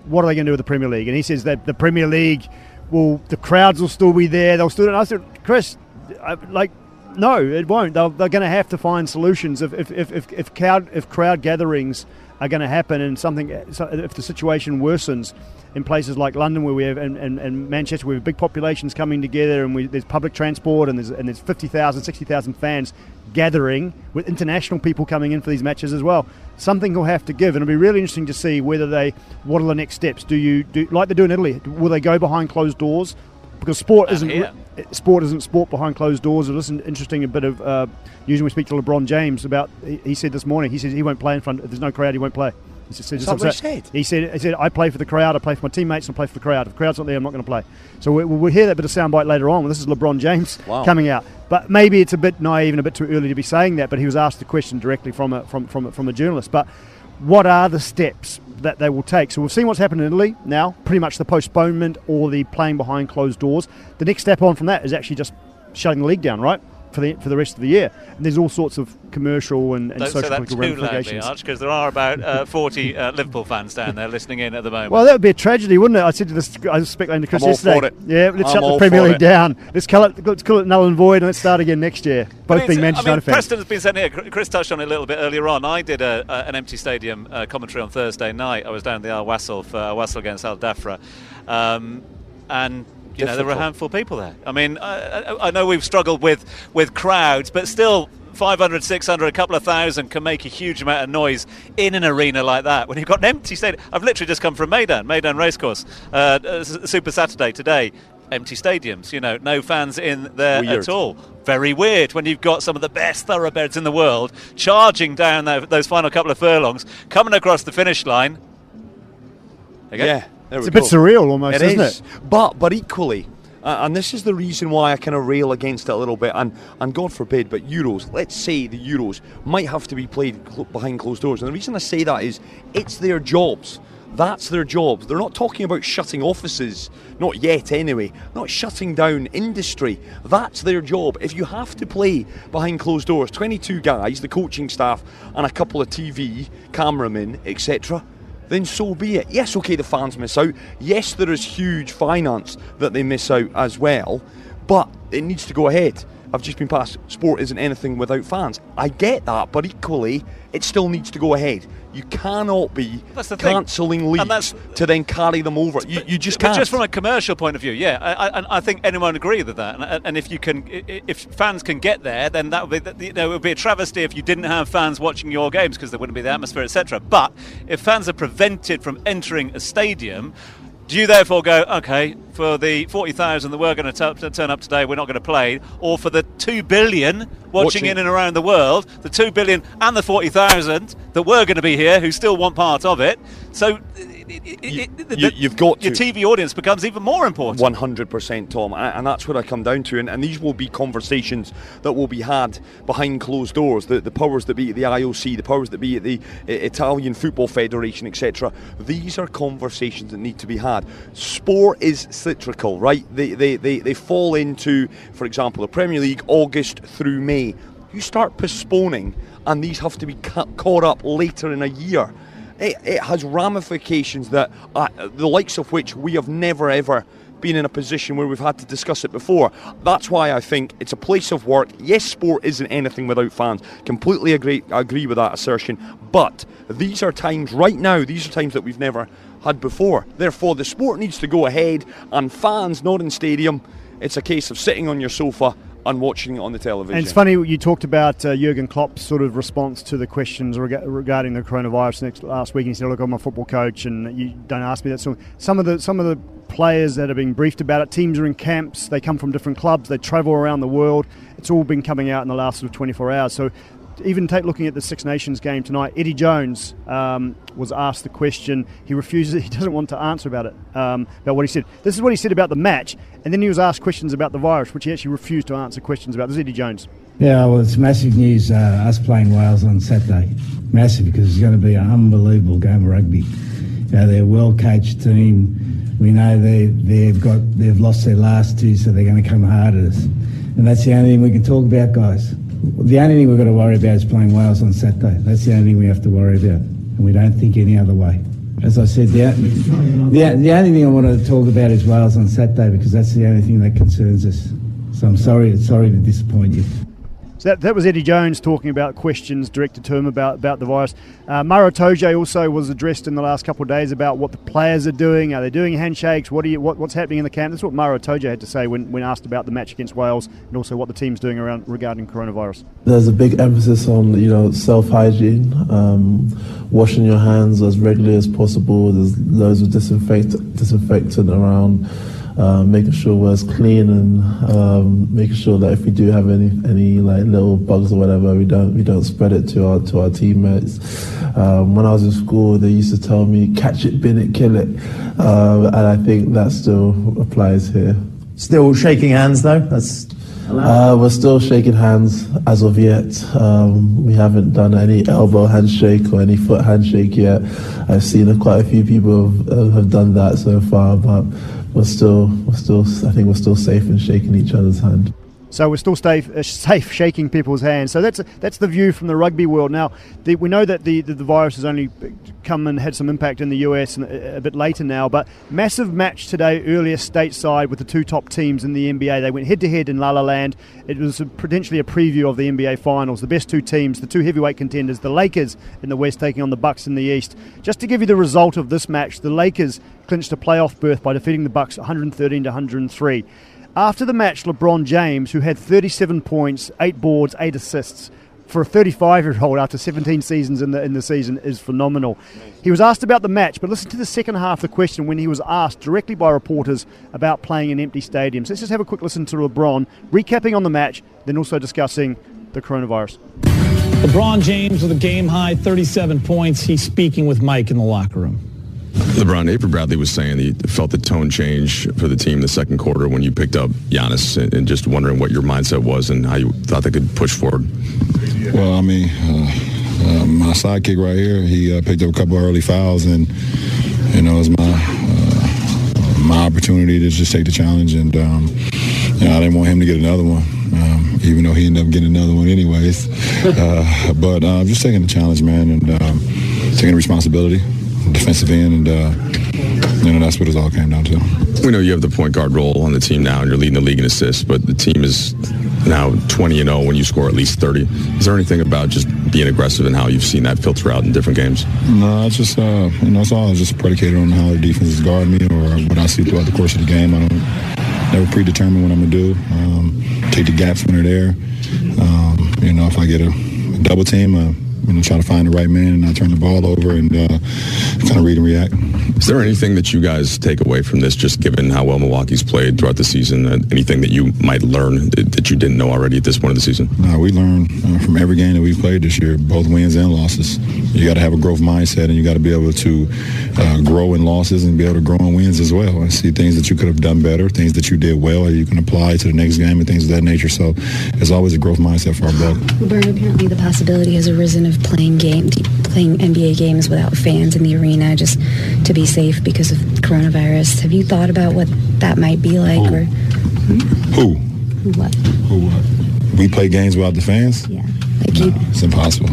what are they going to do with the Premier League? And he says that the Premier League will, the crowds will still be there. They'll still. I said, Chris, I, like. No, it won't. They're, they're going to have to find solutions. If if, if, if, if crowd if crowd gatherings are going to happen, and something if the situation worsens in places like London, where we have and, and, and Manchester, where we have big populations coming together, and we, there's public transport, and there's and there's 50,000, 60,000 fans gathering with international people coming in for these matches as well. Something will have to give, and it'll be really interesting to see whether they what are the next steps. Do you do like they do in Italy? Will they go behind closed doors? Because sport Uh, isn't here. sport isn't sport behind closed doors. It's an interesting. A bit of uh, usually we speak to LeBron James about. He, he said this morning. He says he won't play in front. If there's no crowd, he won't play. He said, Is what he said? He said, he said, I play for the crowd, I play for my teammates, and I play for the crowd. If the crowd's not there, I'm not going to play. So we, we'll hear that bit of soundbite later on. This is LeBron James Wow. coming out. But maybe it's a bit naive and a bit too early to be saying that, but he was asked the question directly from a, from, from, from a journalist. But what are the steps that they will take? So we've seen what's happened in Italy now, pretty much the postponement or the playing behind closed doors. The next step on from that is actually just shutting the league down, right? For the, for the rest of the year. And there's all sorts of commercial and, and Don't say social that political too ramifications. Because there are about uh, 40 uh, Liverpool fans down there listening in at the moment. Well, that would be a tragedy, wouldn't it? I said to this, I was speculating to Chris I'm all yesterday. for it. Yeah, let's I'm shut the Premier League it. down. Let's call it, let's call it null and void, and let's start again next year. But Both it's- being Manchester I mean, United fans. Preston's been saying here. Chris touched on it a little bit earlier on. I did a, a, an empty stadium uh, commentary on Thursday night. I was down at the Al Wassel for Al Wassel against Al Dhafra, um, and you know there were a handful of people there. I mean, I, I, know we've struggled with with crowds, but still. 500, 600, a couple of thousand can make a huge amount of noise in an arena like that. When you've got an empty stadium, I've literally just come from Meydan, Meydan Racecourse, uh, uh, Super Saturday today. Empty stadiums, you know, no fans in there Weird. at all. Very weird when you've got some of the best thoroughbreds in the world charging down tho- those final couple of furlongs, coming across the finish line. Yeah, there It's a bit surreal almost, It isn't is. it? But but equally, uh, and this is the reason why I kind of rail against it a little bit. And and God forbid, but Euros. Let's say the Euros might have to be played cl- behind closed doors. And the reason I say that is it's their jobs. That's their jobs. They're not talking about shutting offices, not yet anyway, not shutting down industry. That's their job. If you have to play behind closed doors, 22 guys, the coaching staff, and a couple of TV cameramen, etc., then so be it. Yes, okay, the fans miss out. Yes, there is huge finance that they miss out as well, but it needs to go ahead. I've just been past sport isn't anything without fans. I get that, but equally, it still needs to go ahead. You cannot be That's the thing. cancelling leagues to then carry them over. You, you just can't. just from a commercial point of view, yeah, I, I, I think anyone would agree with that. And, and if you can, if fans can get there, then that would be, you know, it would be a travesty if you didn't have fans watching your games because there wouldn't be the atmosphere, etc. But if fans are prevented from entering a stadium. Do you therefore go, okay, for the 40,000 that we're going to turn up today, we're not going to play, or for the 2 billion watching, Watching. in and around the world, the 2 billion and the 40,000 that were going to be here who still want part of it? So the- you- you've got your to. TV audience becomes even more important. One hundred percent, Tom, and and that's what I come down to. And, and these will be conversations that will be had behind closed doors. The, the powers that be at the IOC, the powers that be at the Italian Football Federation, etc. These are conversations that need to be had. Sport is cyclical, right? They, they, they, they fall into, for example, the Premier League August through May. You start postponing, and these have to be ca- caught up later in a year it, it has ramifications that uh, the likes of which we have never ever been in a position where we've had to discuss it before. That's why I think it's a place of work. Yes, sport isn't anything without fans. Completely agree agree with that assertion. But these are times right now. These are times that we've never had before. Therefore, the sport needs to go ahead, and fans not in stadium. It's a case of sitting on your sofa and watching it on the television. And it's funny you talked about uh, Jurgen Klopp's sort of response to the questions rega- regarding the coronavirus next last week. And he said, "Look, I'm a football coach, and you don't ask me that." So some of the some of the players that are being briefed about it, teams are in camps. They come from different clubs. They travel around the world. It's all been coming out in the last sort of 24 hours. So even take looking at the Six Nations game tonight, Eddie Jones um, was asked the question. He refuses. He doesn't want to answer about it. Um, about what he said. This is what he said about the match, and then he was asked questions about the virus, which he actually refused to answer questions about. This is Eddie Jones. Yeah, well, it's massive news. Uh, us playing Wales on Saturday, massive because it's going to be an unbelievable game of rugby. You they're a well-coached team. We know they they've got they've lost their last two, so they're going to come hard at us. And that's the only thing we can talk about, guys. The only thing we've got to worry about is playing Wales on Saturday. That's the only thing we have to worry about, and we don't think any other way. As I said, the, the, the only thing I want to talk about is Wales on Saturday because that's the only thing that concerns us. So I'm sorry, sorry to disappoint you. So that, that was Eddie Jones talking about questions directed to him about, about the virus. Uh, Maro Itoje also was addressed in the last couple of days about what the players are doing. Are they doing handshakes? What, are you, what what's happening in the camp? That's what Maro Itoje had to say when, when asked about the match against Wales and also what the team's doing around regarding coronavirus. There's a big emphasis on you know self hygiene, um, washing your hands as regularly as possible. There's loads of disinfect- disinfectant around. Uh, making sure we're as clean and um, making sure that if we do have any any like little bugs or whatever, we don't we don't spread it to our to our teammates. Um, when I was in school, they used to tell me catch it, bin it, kill it, uh, and I think that still applies here. Still shaking hands though. That's uh, we're still shaking hands as of yet. Um, we haven't done any elbow handshake or any foot handshake yet. I've seen quite a few people have, have done that so far, but we're still, we're still, I think we're still safe in shaking each other's hand. So we're still safe, uh, safe shaking people's hands. So that's that's the view from the rugby world. Now the, we know that the, the, the virus has only come and had some impact in the US a, a bit later now. But massive match today, earlier stateside with the two top teams in the NBA. They went head to head in La La Land. It was a, potentially a preview of the NBA Finals. The best two teams, the two heavyweight contenders, the Lakers in the West taking on the Bucks in the East. Just to give you the result of this match, the Lakers clinched a playoff berth by defeating the Bucks 113 to 103. After the match, LeBron James, who had 37 points, 8 boards, 8 assists, for a 35 year old after 17 seasons in the in the season is phenomenal. He was asked about the match, but listen to the second half of the question when he was asked directly by reporters about playing in empty stadiums. Let's just have a quick listen to LeBron recapping on the match, then also discussing the coronavirus. LeBron James with a game high 37 points. He's speaking with Mike in the locker room. LeBron, Avery Bradley was saying he felt the tone change for the team in the second quarter when you picked up Giannis and, and just wondering what your mindset was and how you thought they could push forward. Well, I mean, uh, uh, my sidekick right here, he uh, picked up a couple early fouls and, you know, it was my, uh, my opportunity to just take the challenge and, um, you know, I didn't want him to get another one. Um, even though he ended up getting another one anyways. Uh, but uh, just taking the challenge, man, and um, taking the responsibility defensive end, and uh, you know that's what it all came down to. We know you have the point guard role on the team now, and you're leading the league in assists. But the team is now 20 and 0 when you score at least 30. Is there anything about just being aggressive and how you've seen that filter out in different games? No, it's just uh, you know it's all just predicated on how the defense is guarding me or what I see throughout the course of the game. I don't never predetermine what I'm gonna do. Um, take the gaps when they're there. Um, you know, if I get a, a double team. Uh, you know, try to find the right man and not turn the ball over and uh, kind of read and react. Is there anything that you guys take away from this, just given how well Milwaukee's played throughout the season? Uh, anything that you might learn that you didn't know already at this point of the season? No, we learn uh, from every game that we've played this year, both wins and losses. You got to have a growth mindset, and you got to be able to uh, grow in losses and be able to grow in wins as well. And see things that you could have done better, things that you did well, and you can apply to the next game and things of that nature. So, there's always a growth mindset for our block. Burn, apparently the possibility has arisen of playing game, playing NBA games without fans in the arena, just to be safe because of coronavirus. Have you thought about what that might be like? Who? Or hmm? Who? what? Who? What? We play games without the fans? Yeah. Like no, it's impossible.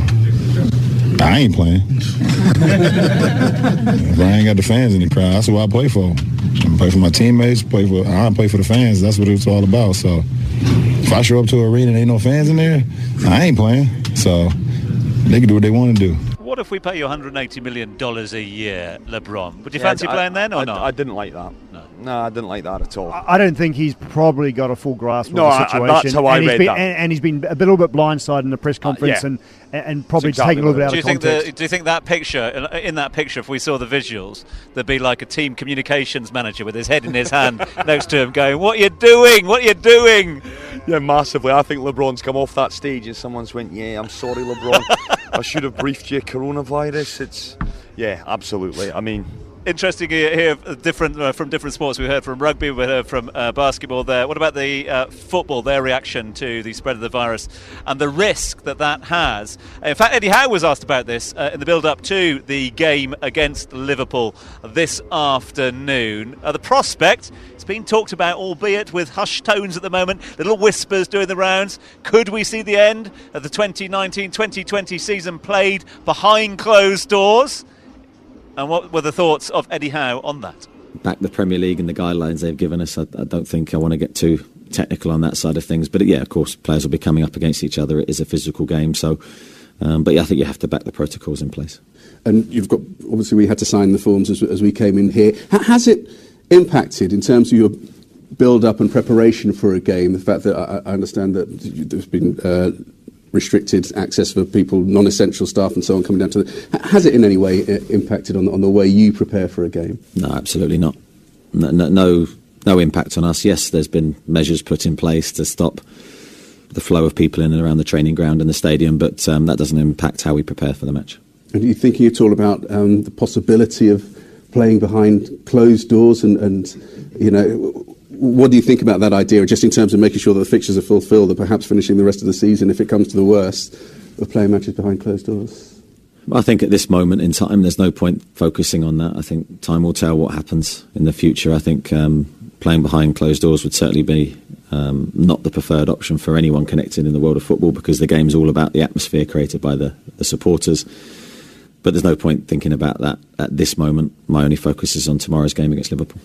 I ain't playing. if I ain't got the fans in the crowd, that's what I play for. I play for my teammates. Play for I play for the fans. That's what it's all about. So if I show up to an arena and ain't no fans in there, I ain't playing. So they can do what they want to do. What if we pay you 180 million dollars a year, LeBron? Would you Yeah, fancy I- playing then or I- not? I didn't like that. No. No, I didn't like that at all. I don't think he's probably got a full grasp No, of I- the I- situation. that's how I and read been, that. And, and he's been a little bit blindsided in the press uh, conference yeah. and and probably exactly taken a little bit out do you of think context. the, do you think that picture in- in that picture if we saw the visuals there'd be like a team communications manager with his head in his hand next to him going what are you doing what are you doing Yeah, massively. I think LeBron's come off that stage and someone's went, "Yeah, I'm sorry, LeBron. I should have briefed you coronavirus." It's yeah, absolutely. I mean, interesting to hear different uh, from different sports. We heard from rugby we heard from uh, basketball there. What about the uh, football their reaction to the spread of the virus and the risk that that has? In fact Eddie Howe was asked about this uh, in the build up to the game against Liverpool this afternoon. Uh, the prospect it's been talked about albeit with hushed tones at the moment little whispers doing the rounds. Could we see the end of the 2019-2020 season played behind closed doors and what were the thoughts of Eddie Howe on that? back the Premier League and the guidelines they've given us. I, I don't think I want to get too technical on that side of things. But yeah, of course, players will be coming up against each other. It is a physical game, so. Um, but yeah, I think you have to back the protocols in place. And you've got obviously we had to sign the forms as, as we came in here. H- has it impacted in terms of your build up and preparation for a game? The fact that I, I understand that there's been uh, restricted access for people, non-essential staff, and so on coming down to the, has it in any way uh, impacted on, on the way you prepare for a game? No, absolutely not. No, no, no, no impact on us. Yes, there's been measures put in place to stop the flow of people in and around the training ground and the stadium, but um, that doesn't impact how we prepare for the match. And are you thinking at all about um, the possibility of playing behind closed doors and, and, you know, what do you think about that idea, just in terms of making sure that the fixtures are fulfilled, and perhaps finishing the rest of the season, if it comes to the worst, of playing matches behind closed doors? I think at this moment in time, there's no point focusing on that. I think time will tell what happens in the future. I think um, playing behind closed doors would certainly be um, not the preferred option for anyone connected in the world of football because the game's all about the atmosphere created by the, the supporters. But there's no point thinking about that at this moment. My only focus is on tomorrow's game against Liverpool.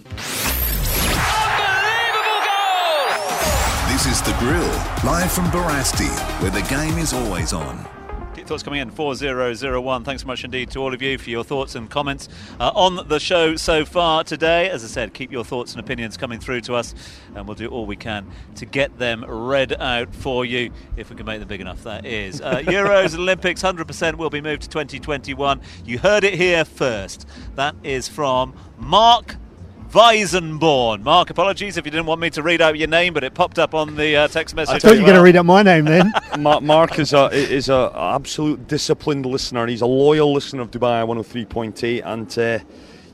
This is The Grill, live from Barasti, where the game is always on. Keep thoughts coming in 4001. Thanks so much indeed to all of you for your thoughts and comments uh, on the show so far today. As I said, keep your thoughts and opinions coming through to us, and we'll do all we can to get them read out for you if we can make them big enough. That is. Uh, Euros Olympics 100% will be moved to 2021. You heard it here first. That is from Mark Weisenborn. Mark, apologies if you didn't want me to read out your name, but it popped up on the uh, text message. I thought you were going to read out my name then. Mark, Mark is a is a absolute disciplined listener. He's a loyal listener of Dubai 103.8, and uh,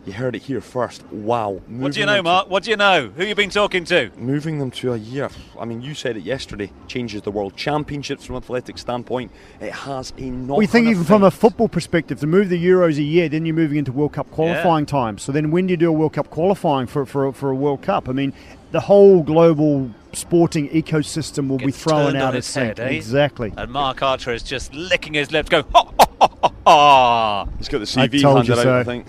you heard it here first. Wow. What do you know, Mark? What do you know? Who you been talking to? to- moving them to a year. I mean, you said it yesterday. Changes the world championships from an athletic standpoint. It has a knock. We think even from a football perspective, to move the Euros a year, then you're moving into World Cup qualifying Yeah. time. So then when do you do a World Cup qualifying for, for, for a World Cup? I mean, the whole global sporting ecosystem will be thrown out of its sync. eh? Exactly. And Marc Archer is just licking his lips, going, ha, ha, ha, ha, ha. He's got the CV told handed you out. I think.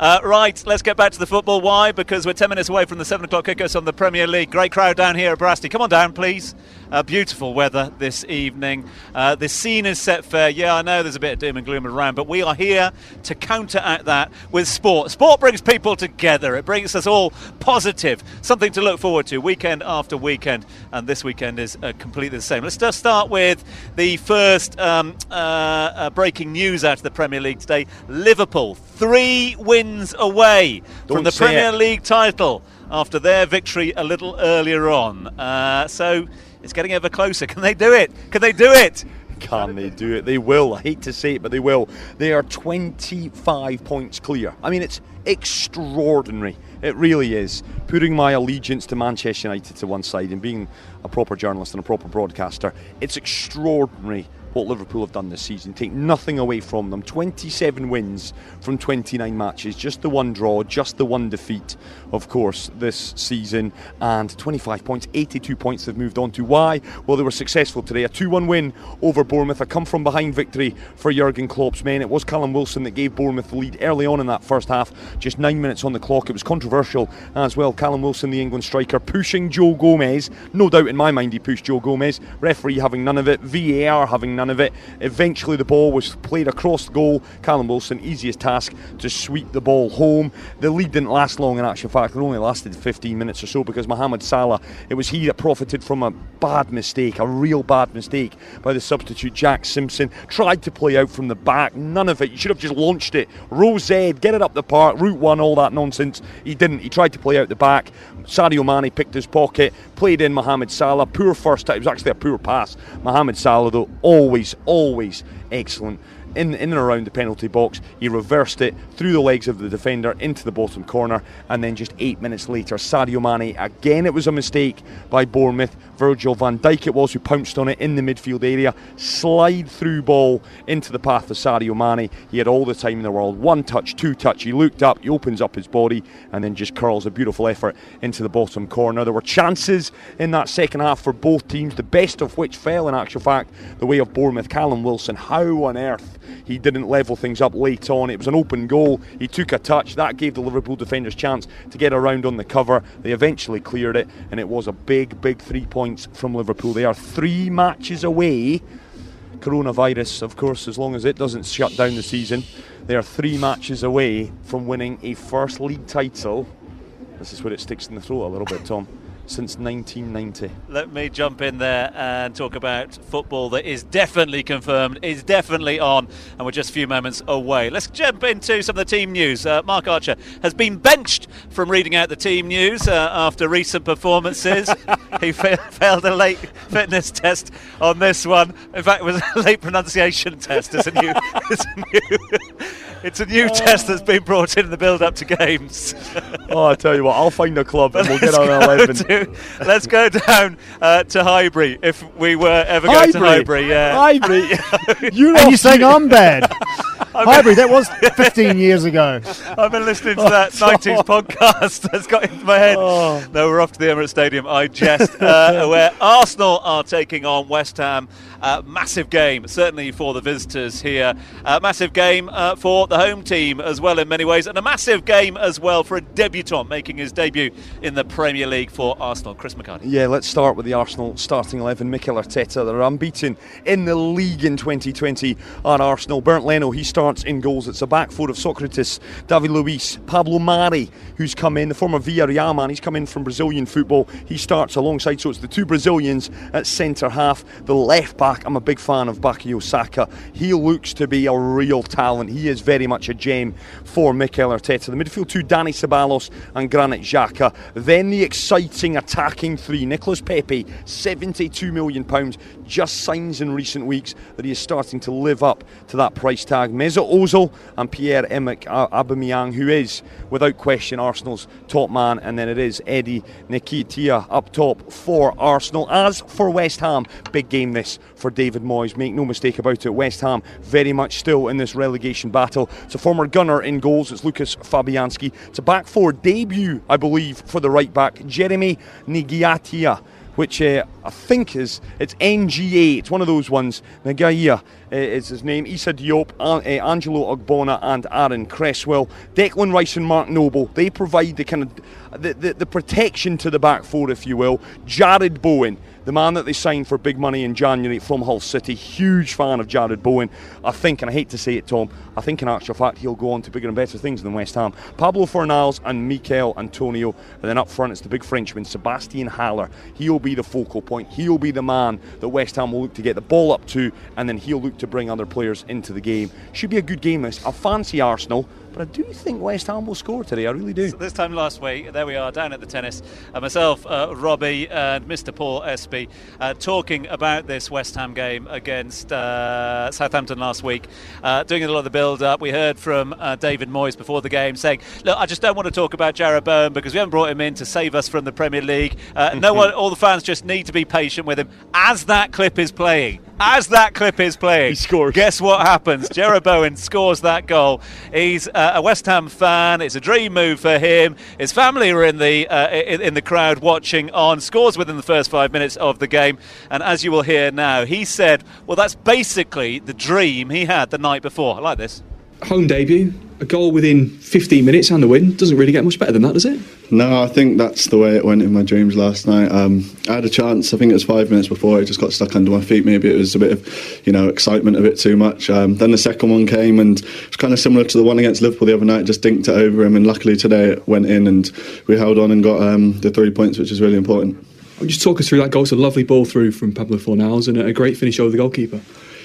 Uh, right, let's get back to the football. Why? Because we're 10 minutes away from the 7 o'clock kickers on the Premier League. Great crowd down here at Barasti. Come on down, please. Uh, beautiful weather this evening. Uh, the scene is set fair. Yeah, I know there's a bit of doom and gloom around, but we are here to counteract that with sport. Sport brings people together, it brings us all positive, something to look forward to weekend after weekend, and this weekend is uh, completely the same. Let's just start with the first um, uh, uh, breaking news out of the Premier League today Liverpool, three wins away from Don't the Premier it. League title after their victory a little earlier on. Uh, so it's getting ever closer. Can they do it? Can they do it? Can they do it? They will. I hate to say it, but they will. They are 25 points clear. I mean, it's extraordinary. It really is. Putting my allegiance to Manchester United to one side and being a proper journalist and a proper broadcaster, it's extraordinary what Liverpool have done this season. Take nothing away from them. 27 wins from 29 matches, just the one draw, just the one defeat, of course, this season, and 25 points, 82 points they've moved on to. Why? Well, they were successful today. A 2 1 win over Bournemouth, a come from behind victory for Jurgen Klopp's men. It was Callum Wilson that gave Bournemouth the lead early on in that first half, just nine minutes on the clock. It was controversial as well. Callum Wilson, the England striker, pushing Joe Gomez. No doubt in my mind he pushed Joe Gomez. Referee having none of it, VAR having none of it. Eventually, the ball was played across the goal. Callum Wilson, easiest task to sweep the ball home. The lead didn't last long in actual fact, it only lasted 15 minutes or so because Mohamed Salah, it was he that profited from a bad mistake, a real bad mistake by the substitute Jack Simpson. Tried to play out from the back, none of it. You should have just launched it. Rose Ed, get it up the park, route one, all that nonsense. He didn't. He tried to play out the back. Sadio Mane picked his pocket, played in Mohamed Salah. Poor first time. It was actually a poor pass. Mohamed Salah, though, always, always excellent. In, in and around the penalty box, he reversed it through the legs of the defender into the bottom corner, and then just eight minutes later, Sadio Mane again. It was a mistake by Bournemouth. Virgil van Dijk it was who pounced on it in the midfield area. Slide through ball into the path of Sadio Mane. He had all the time in the world. One touch, two touch. He looked up, he opens up his body, and then just curls a beautiful effort into the bottom corner. There were chances in that second half for both teams, the best of which fell in actual fact the way of Bournemouth. Callum Wilson, how on earth He didn't level things up late on. It was an open goal. He took a touch. That gave the Liverpool defenders chance to get around on the cover. They eventually cleared it, and it was a big, big three points from Liverpool. They are three matches away. Coronavirus, of course, as long as it doesn't shut down the season, they are three matches away from winning a first league title. This is where it sticks in the throat a little bit, Tom since 1990. Let me jump in there and talk about football that is definitely confirmed, is definitely on, and we're just a few moments away. Let's jump into some of the team news. Uh, Marc Archer has been benched from reading out the team news uh, after recent performances. he fa- failed a late fitness test on this one. In fact, it was a late pronunciation test. It's a new. It's a new it's a new oh. test that's been brought in, in the build up to games. oh, I tell you what, I'll find a club and we'll get on 11. To, let's go down uh, to Highbury if we were ever going to Highbury. Yeah. Highbury. you are you saying I'm bad? Highbury, that was 15 years ago. I've been listening to that 90s podcast that's got into my head. Oh. No, we're off to the Emirates Stadium. I jest. Uh, where Arsenal are taking on West Ham. Uh, massive game, certainly for the visitors here. Uh, massive game uh, for the home team as well, in many ways, and a massive game as well for a debutant making his debut in the Premier League for Arsenal. Chris McHardy. Yeah, let's start with the Arsenal starting 11. Mikel Arteta, they're unbeaten in the league in 2020 on Arsenal. Bernd Leno, he starts in goals. It's a back four of Sokratis, David Luiz, Pablo Mari, who's come in, the former Villarreal man. He's come in from Brazilian football. He starts alongside, so it's the two Brazilians at centre half, the left back. I'm a big fan of Bukayo Saka. He looks to be a real talent. He is very much a gem for Mikel Arteta. The midfield two, Dani Ceballos and Granit Xhaka. Then the exciting attacking three, Nicolas Pepe, 72 million pounds, just signs in recent weeks that he is starting to live up to that price tag. Ozil and Pierre-Emerick Aubameyang, who is without question Arsenal's top man, and then it is Eddie Nketiah up top for Arsenal. As for West Ham, big game this for David Moyes. Make no mistake about it, West Ham very much still in this relegation battle. It's a former gunner in goals. It's Lukasz Fabianski. It's a back four debut, I believe, for the right back, Jeremy Ngakia which uh, I think is it's NGA. It's one of those ones. Nagaya uh, is his name. Issa Diop, uh, Angelo Ogbonna, and Aaron Cresswell. Declan Rice and Mark Noble. They provide the kind of the, the, the protection to the back four, if you will. Jarrod Bowen the man that they signed for big money in January from Hull City. Huge fan of Jarrod Bowen. I think, and I hate to say it, Tom, I think in actual fact he'll go on to bigger and better things than West Ham. Pablo Fornals and Michail Antonio. And then up front, it's the big Frenchman, Sebastien Haller. He'll be the focal point. He'll be the man that West Ham will look to get the ball up to, and then he'll look to bring other players into the game. Should be a good game, this. I fancy Arsenal. But I do think West Ham will score today. I really do. So this time last week, there we are down at the tennis. Uh, myself, uh, Robbie, and Mr. Paul Espy uh, talking about this West Ham game against uh, Southampton last week, uh, doing a lot of the build up. We heard from uh, David Moyes before the game saying, Look, I just don't want to talk about Jarrod Bowen because we haven't brought him in to save us from the Premier League. no one, all the fans just need to be patient with him as that clip is playing. As that clip is playing, he scores. Guess what happens? Jarrod Bowen scores that goal. He's uh, a West Ham fan. It's a dream move for him. His family are in the uh, in, in, the crowd watching on. Scores within the first five minutes of the game, and as you will hear now, he said, "Well, that's basically the dream he had the night before." I like this. Home debut, a goal within 15 minutes and the win. Doesn't really get much better than that, does it? No, I think that's the way it went in my dreams last night. Um, I had a chance. I think it was five minutes before it just got stuck under my feet. Maybe it was a bit of, you know, excitement a bit too much. Um, then the second one came and it's kind of similar to the one against Liverpool the other night. Just dinked it over him, and luckily today it went in and we held on and got um, the three points, which is really important. Just talk us through that goal. It's a lovely ball through from Pablo Fornals and a great finish over the goalkeeper.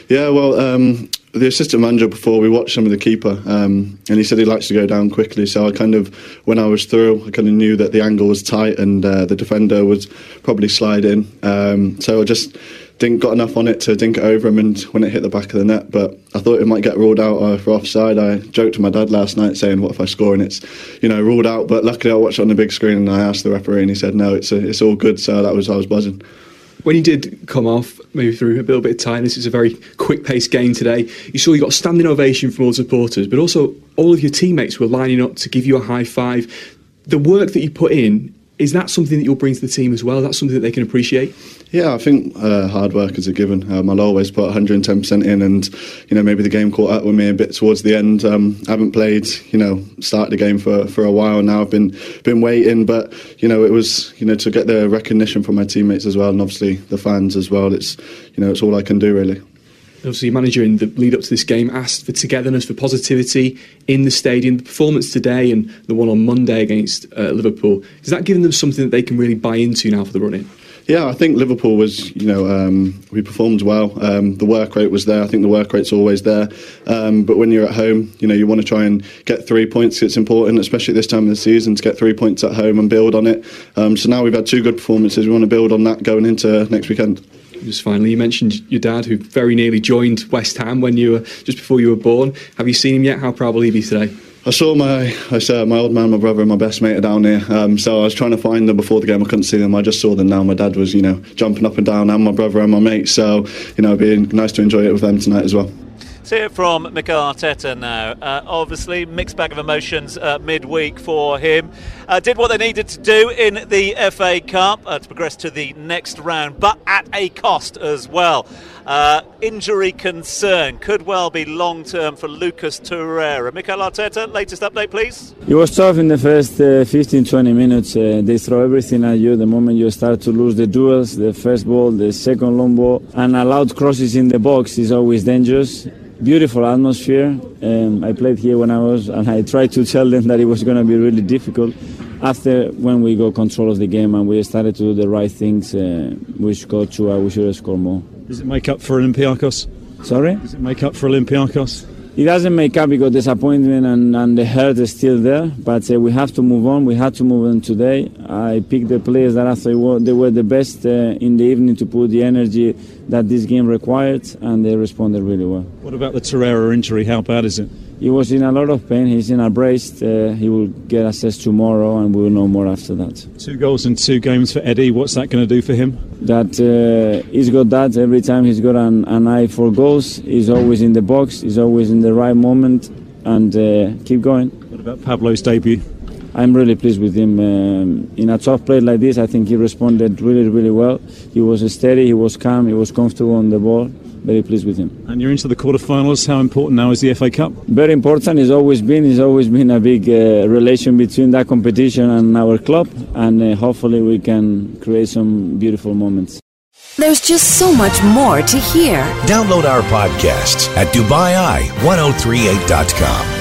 Yeah, well, um, the assistant manager before we watched some of the keeper, um, and he said he likes to go down quickly. So I kind of, when I was through, I kind of knew that the angle was tight and uh, the defender was probably sliding. Um, so I just didn't got enough on it to dink it over him, and when it hit the back of the net, but I thought it might get ruled out uh, for offside. I joked to my dad last night saying, "What if I score and it's, you know, ruled out?" But luckily I watched it on the big screen and I asked the referee, and he said, "No, it's a, it's all good." So that was I was buzzing when you did come off, maybe through a little bit of tightness, it's a very quick paced game today. You saw you got standing ovation from all the supporters, but also all of your teammates were lining up to give you a high five. The work that you put in Is that something that you'll bring to the team as well? That's something that they can appreciate? Yeah, I think uh, hard work is a given. Um, I'll always put 110% in, and you know maybe the game caught up with me a bit towards the end. Um, I haven't played, you know, started the game for, for a while now. I've been been waiting, but you know it was you know to get the recognition from my teammates as well, and obviously the fans as well. It's you know it's all I can do really obviously, your manager in the lead up to this game asked for togetherness, for positivity in the stadium. The performance today and the one on Monday against uh, Liverpool, is that giving them something that they can really buy into now for the run in? Yeah, I think Liverpool was, you know, um, we performed well. Um, the work rate was there. I think the work rate's always there. Um, but when you're at home, you know, you want to try and get three points. It's important, especially this time of the season, to get three points at home and build on it. Um, so now we've had two good performances. We want to build on that going into next weekend. Just finally, you mentioned your dad, who very nearly joined West Ham when you were just before you were born. Have you seen him yet? How proud will he be today? I saw my I saw my old man, my brother, and my best mate are down here. Um, so I was trying to find them before the game. I couldn't see them. I just saw them now. My dad was, you know, jumping up and down, and my brother and my mate. So, you know, it'd be nice to enjoy it with them tonight as well. See it from Mikel Arteta now. Uh, obviously, mixed bag of emotions uh, midweek for him. Uh, did what they needed to do in the FA Cup uh, to progress to the next round, but at a cost as well. Uh, injury concern could well be long term for Lucas Torreira. Mikel Arteta, latest update, please. It was tough in the first uh, 15 20 minutes. they throw everything at you. The moment you start to lose the duels, the first ball, the second long ball, and allowed crosses in the box is always dangerous beautiful atmosphere. Um, I played here when I was, and I tried to tell them that it was going to be really difficult. After when we got control of the game and we started to do the right things, uh, we scored two. Uh, we should have scored more. Does it make up for Olympiacos? Sorry? Does it make up for Olympiacos? It doesn't make up because disappointment and, and the hurt is still there. But uh, we have to move on. We had to move on today. I picked the players that I thought they were the best uh, in the evening to put the energy that this game required, and they responded really well. What about the Torreira injury? How bad is it? He was in a lot of pain. He's in a brace. Uh, he will get assessed tomorrow, and we will know more after that. Two goals in two games for Eddie. What's that going to do for him? That uh, he's got that every time he's got an, an, eye for goals. He's always in the box. He's always in the right moment, and uh, keep going. What about Pablo's debut? I'm really pleased with him. Um, in a tough play like this, I think he responded really, really well. He was steady, he was calm, he was comfortable on the ball very pleased with him. And you're into the quarterfinals. How important now is the FA Cup? Very important. It's always been. It's always been a big uh, relation between that competition and our club, and uh, hopefully we can create some beautiful moments. There's just so much more to hear. Download our podcasts at DubaiEye1038.com.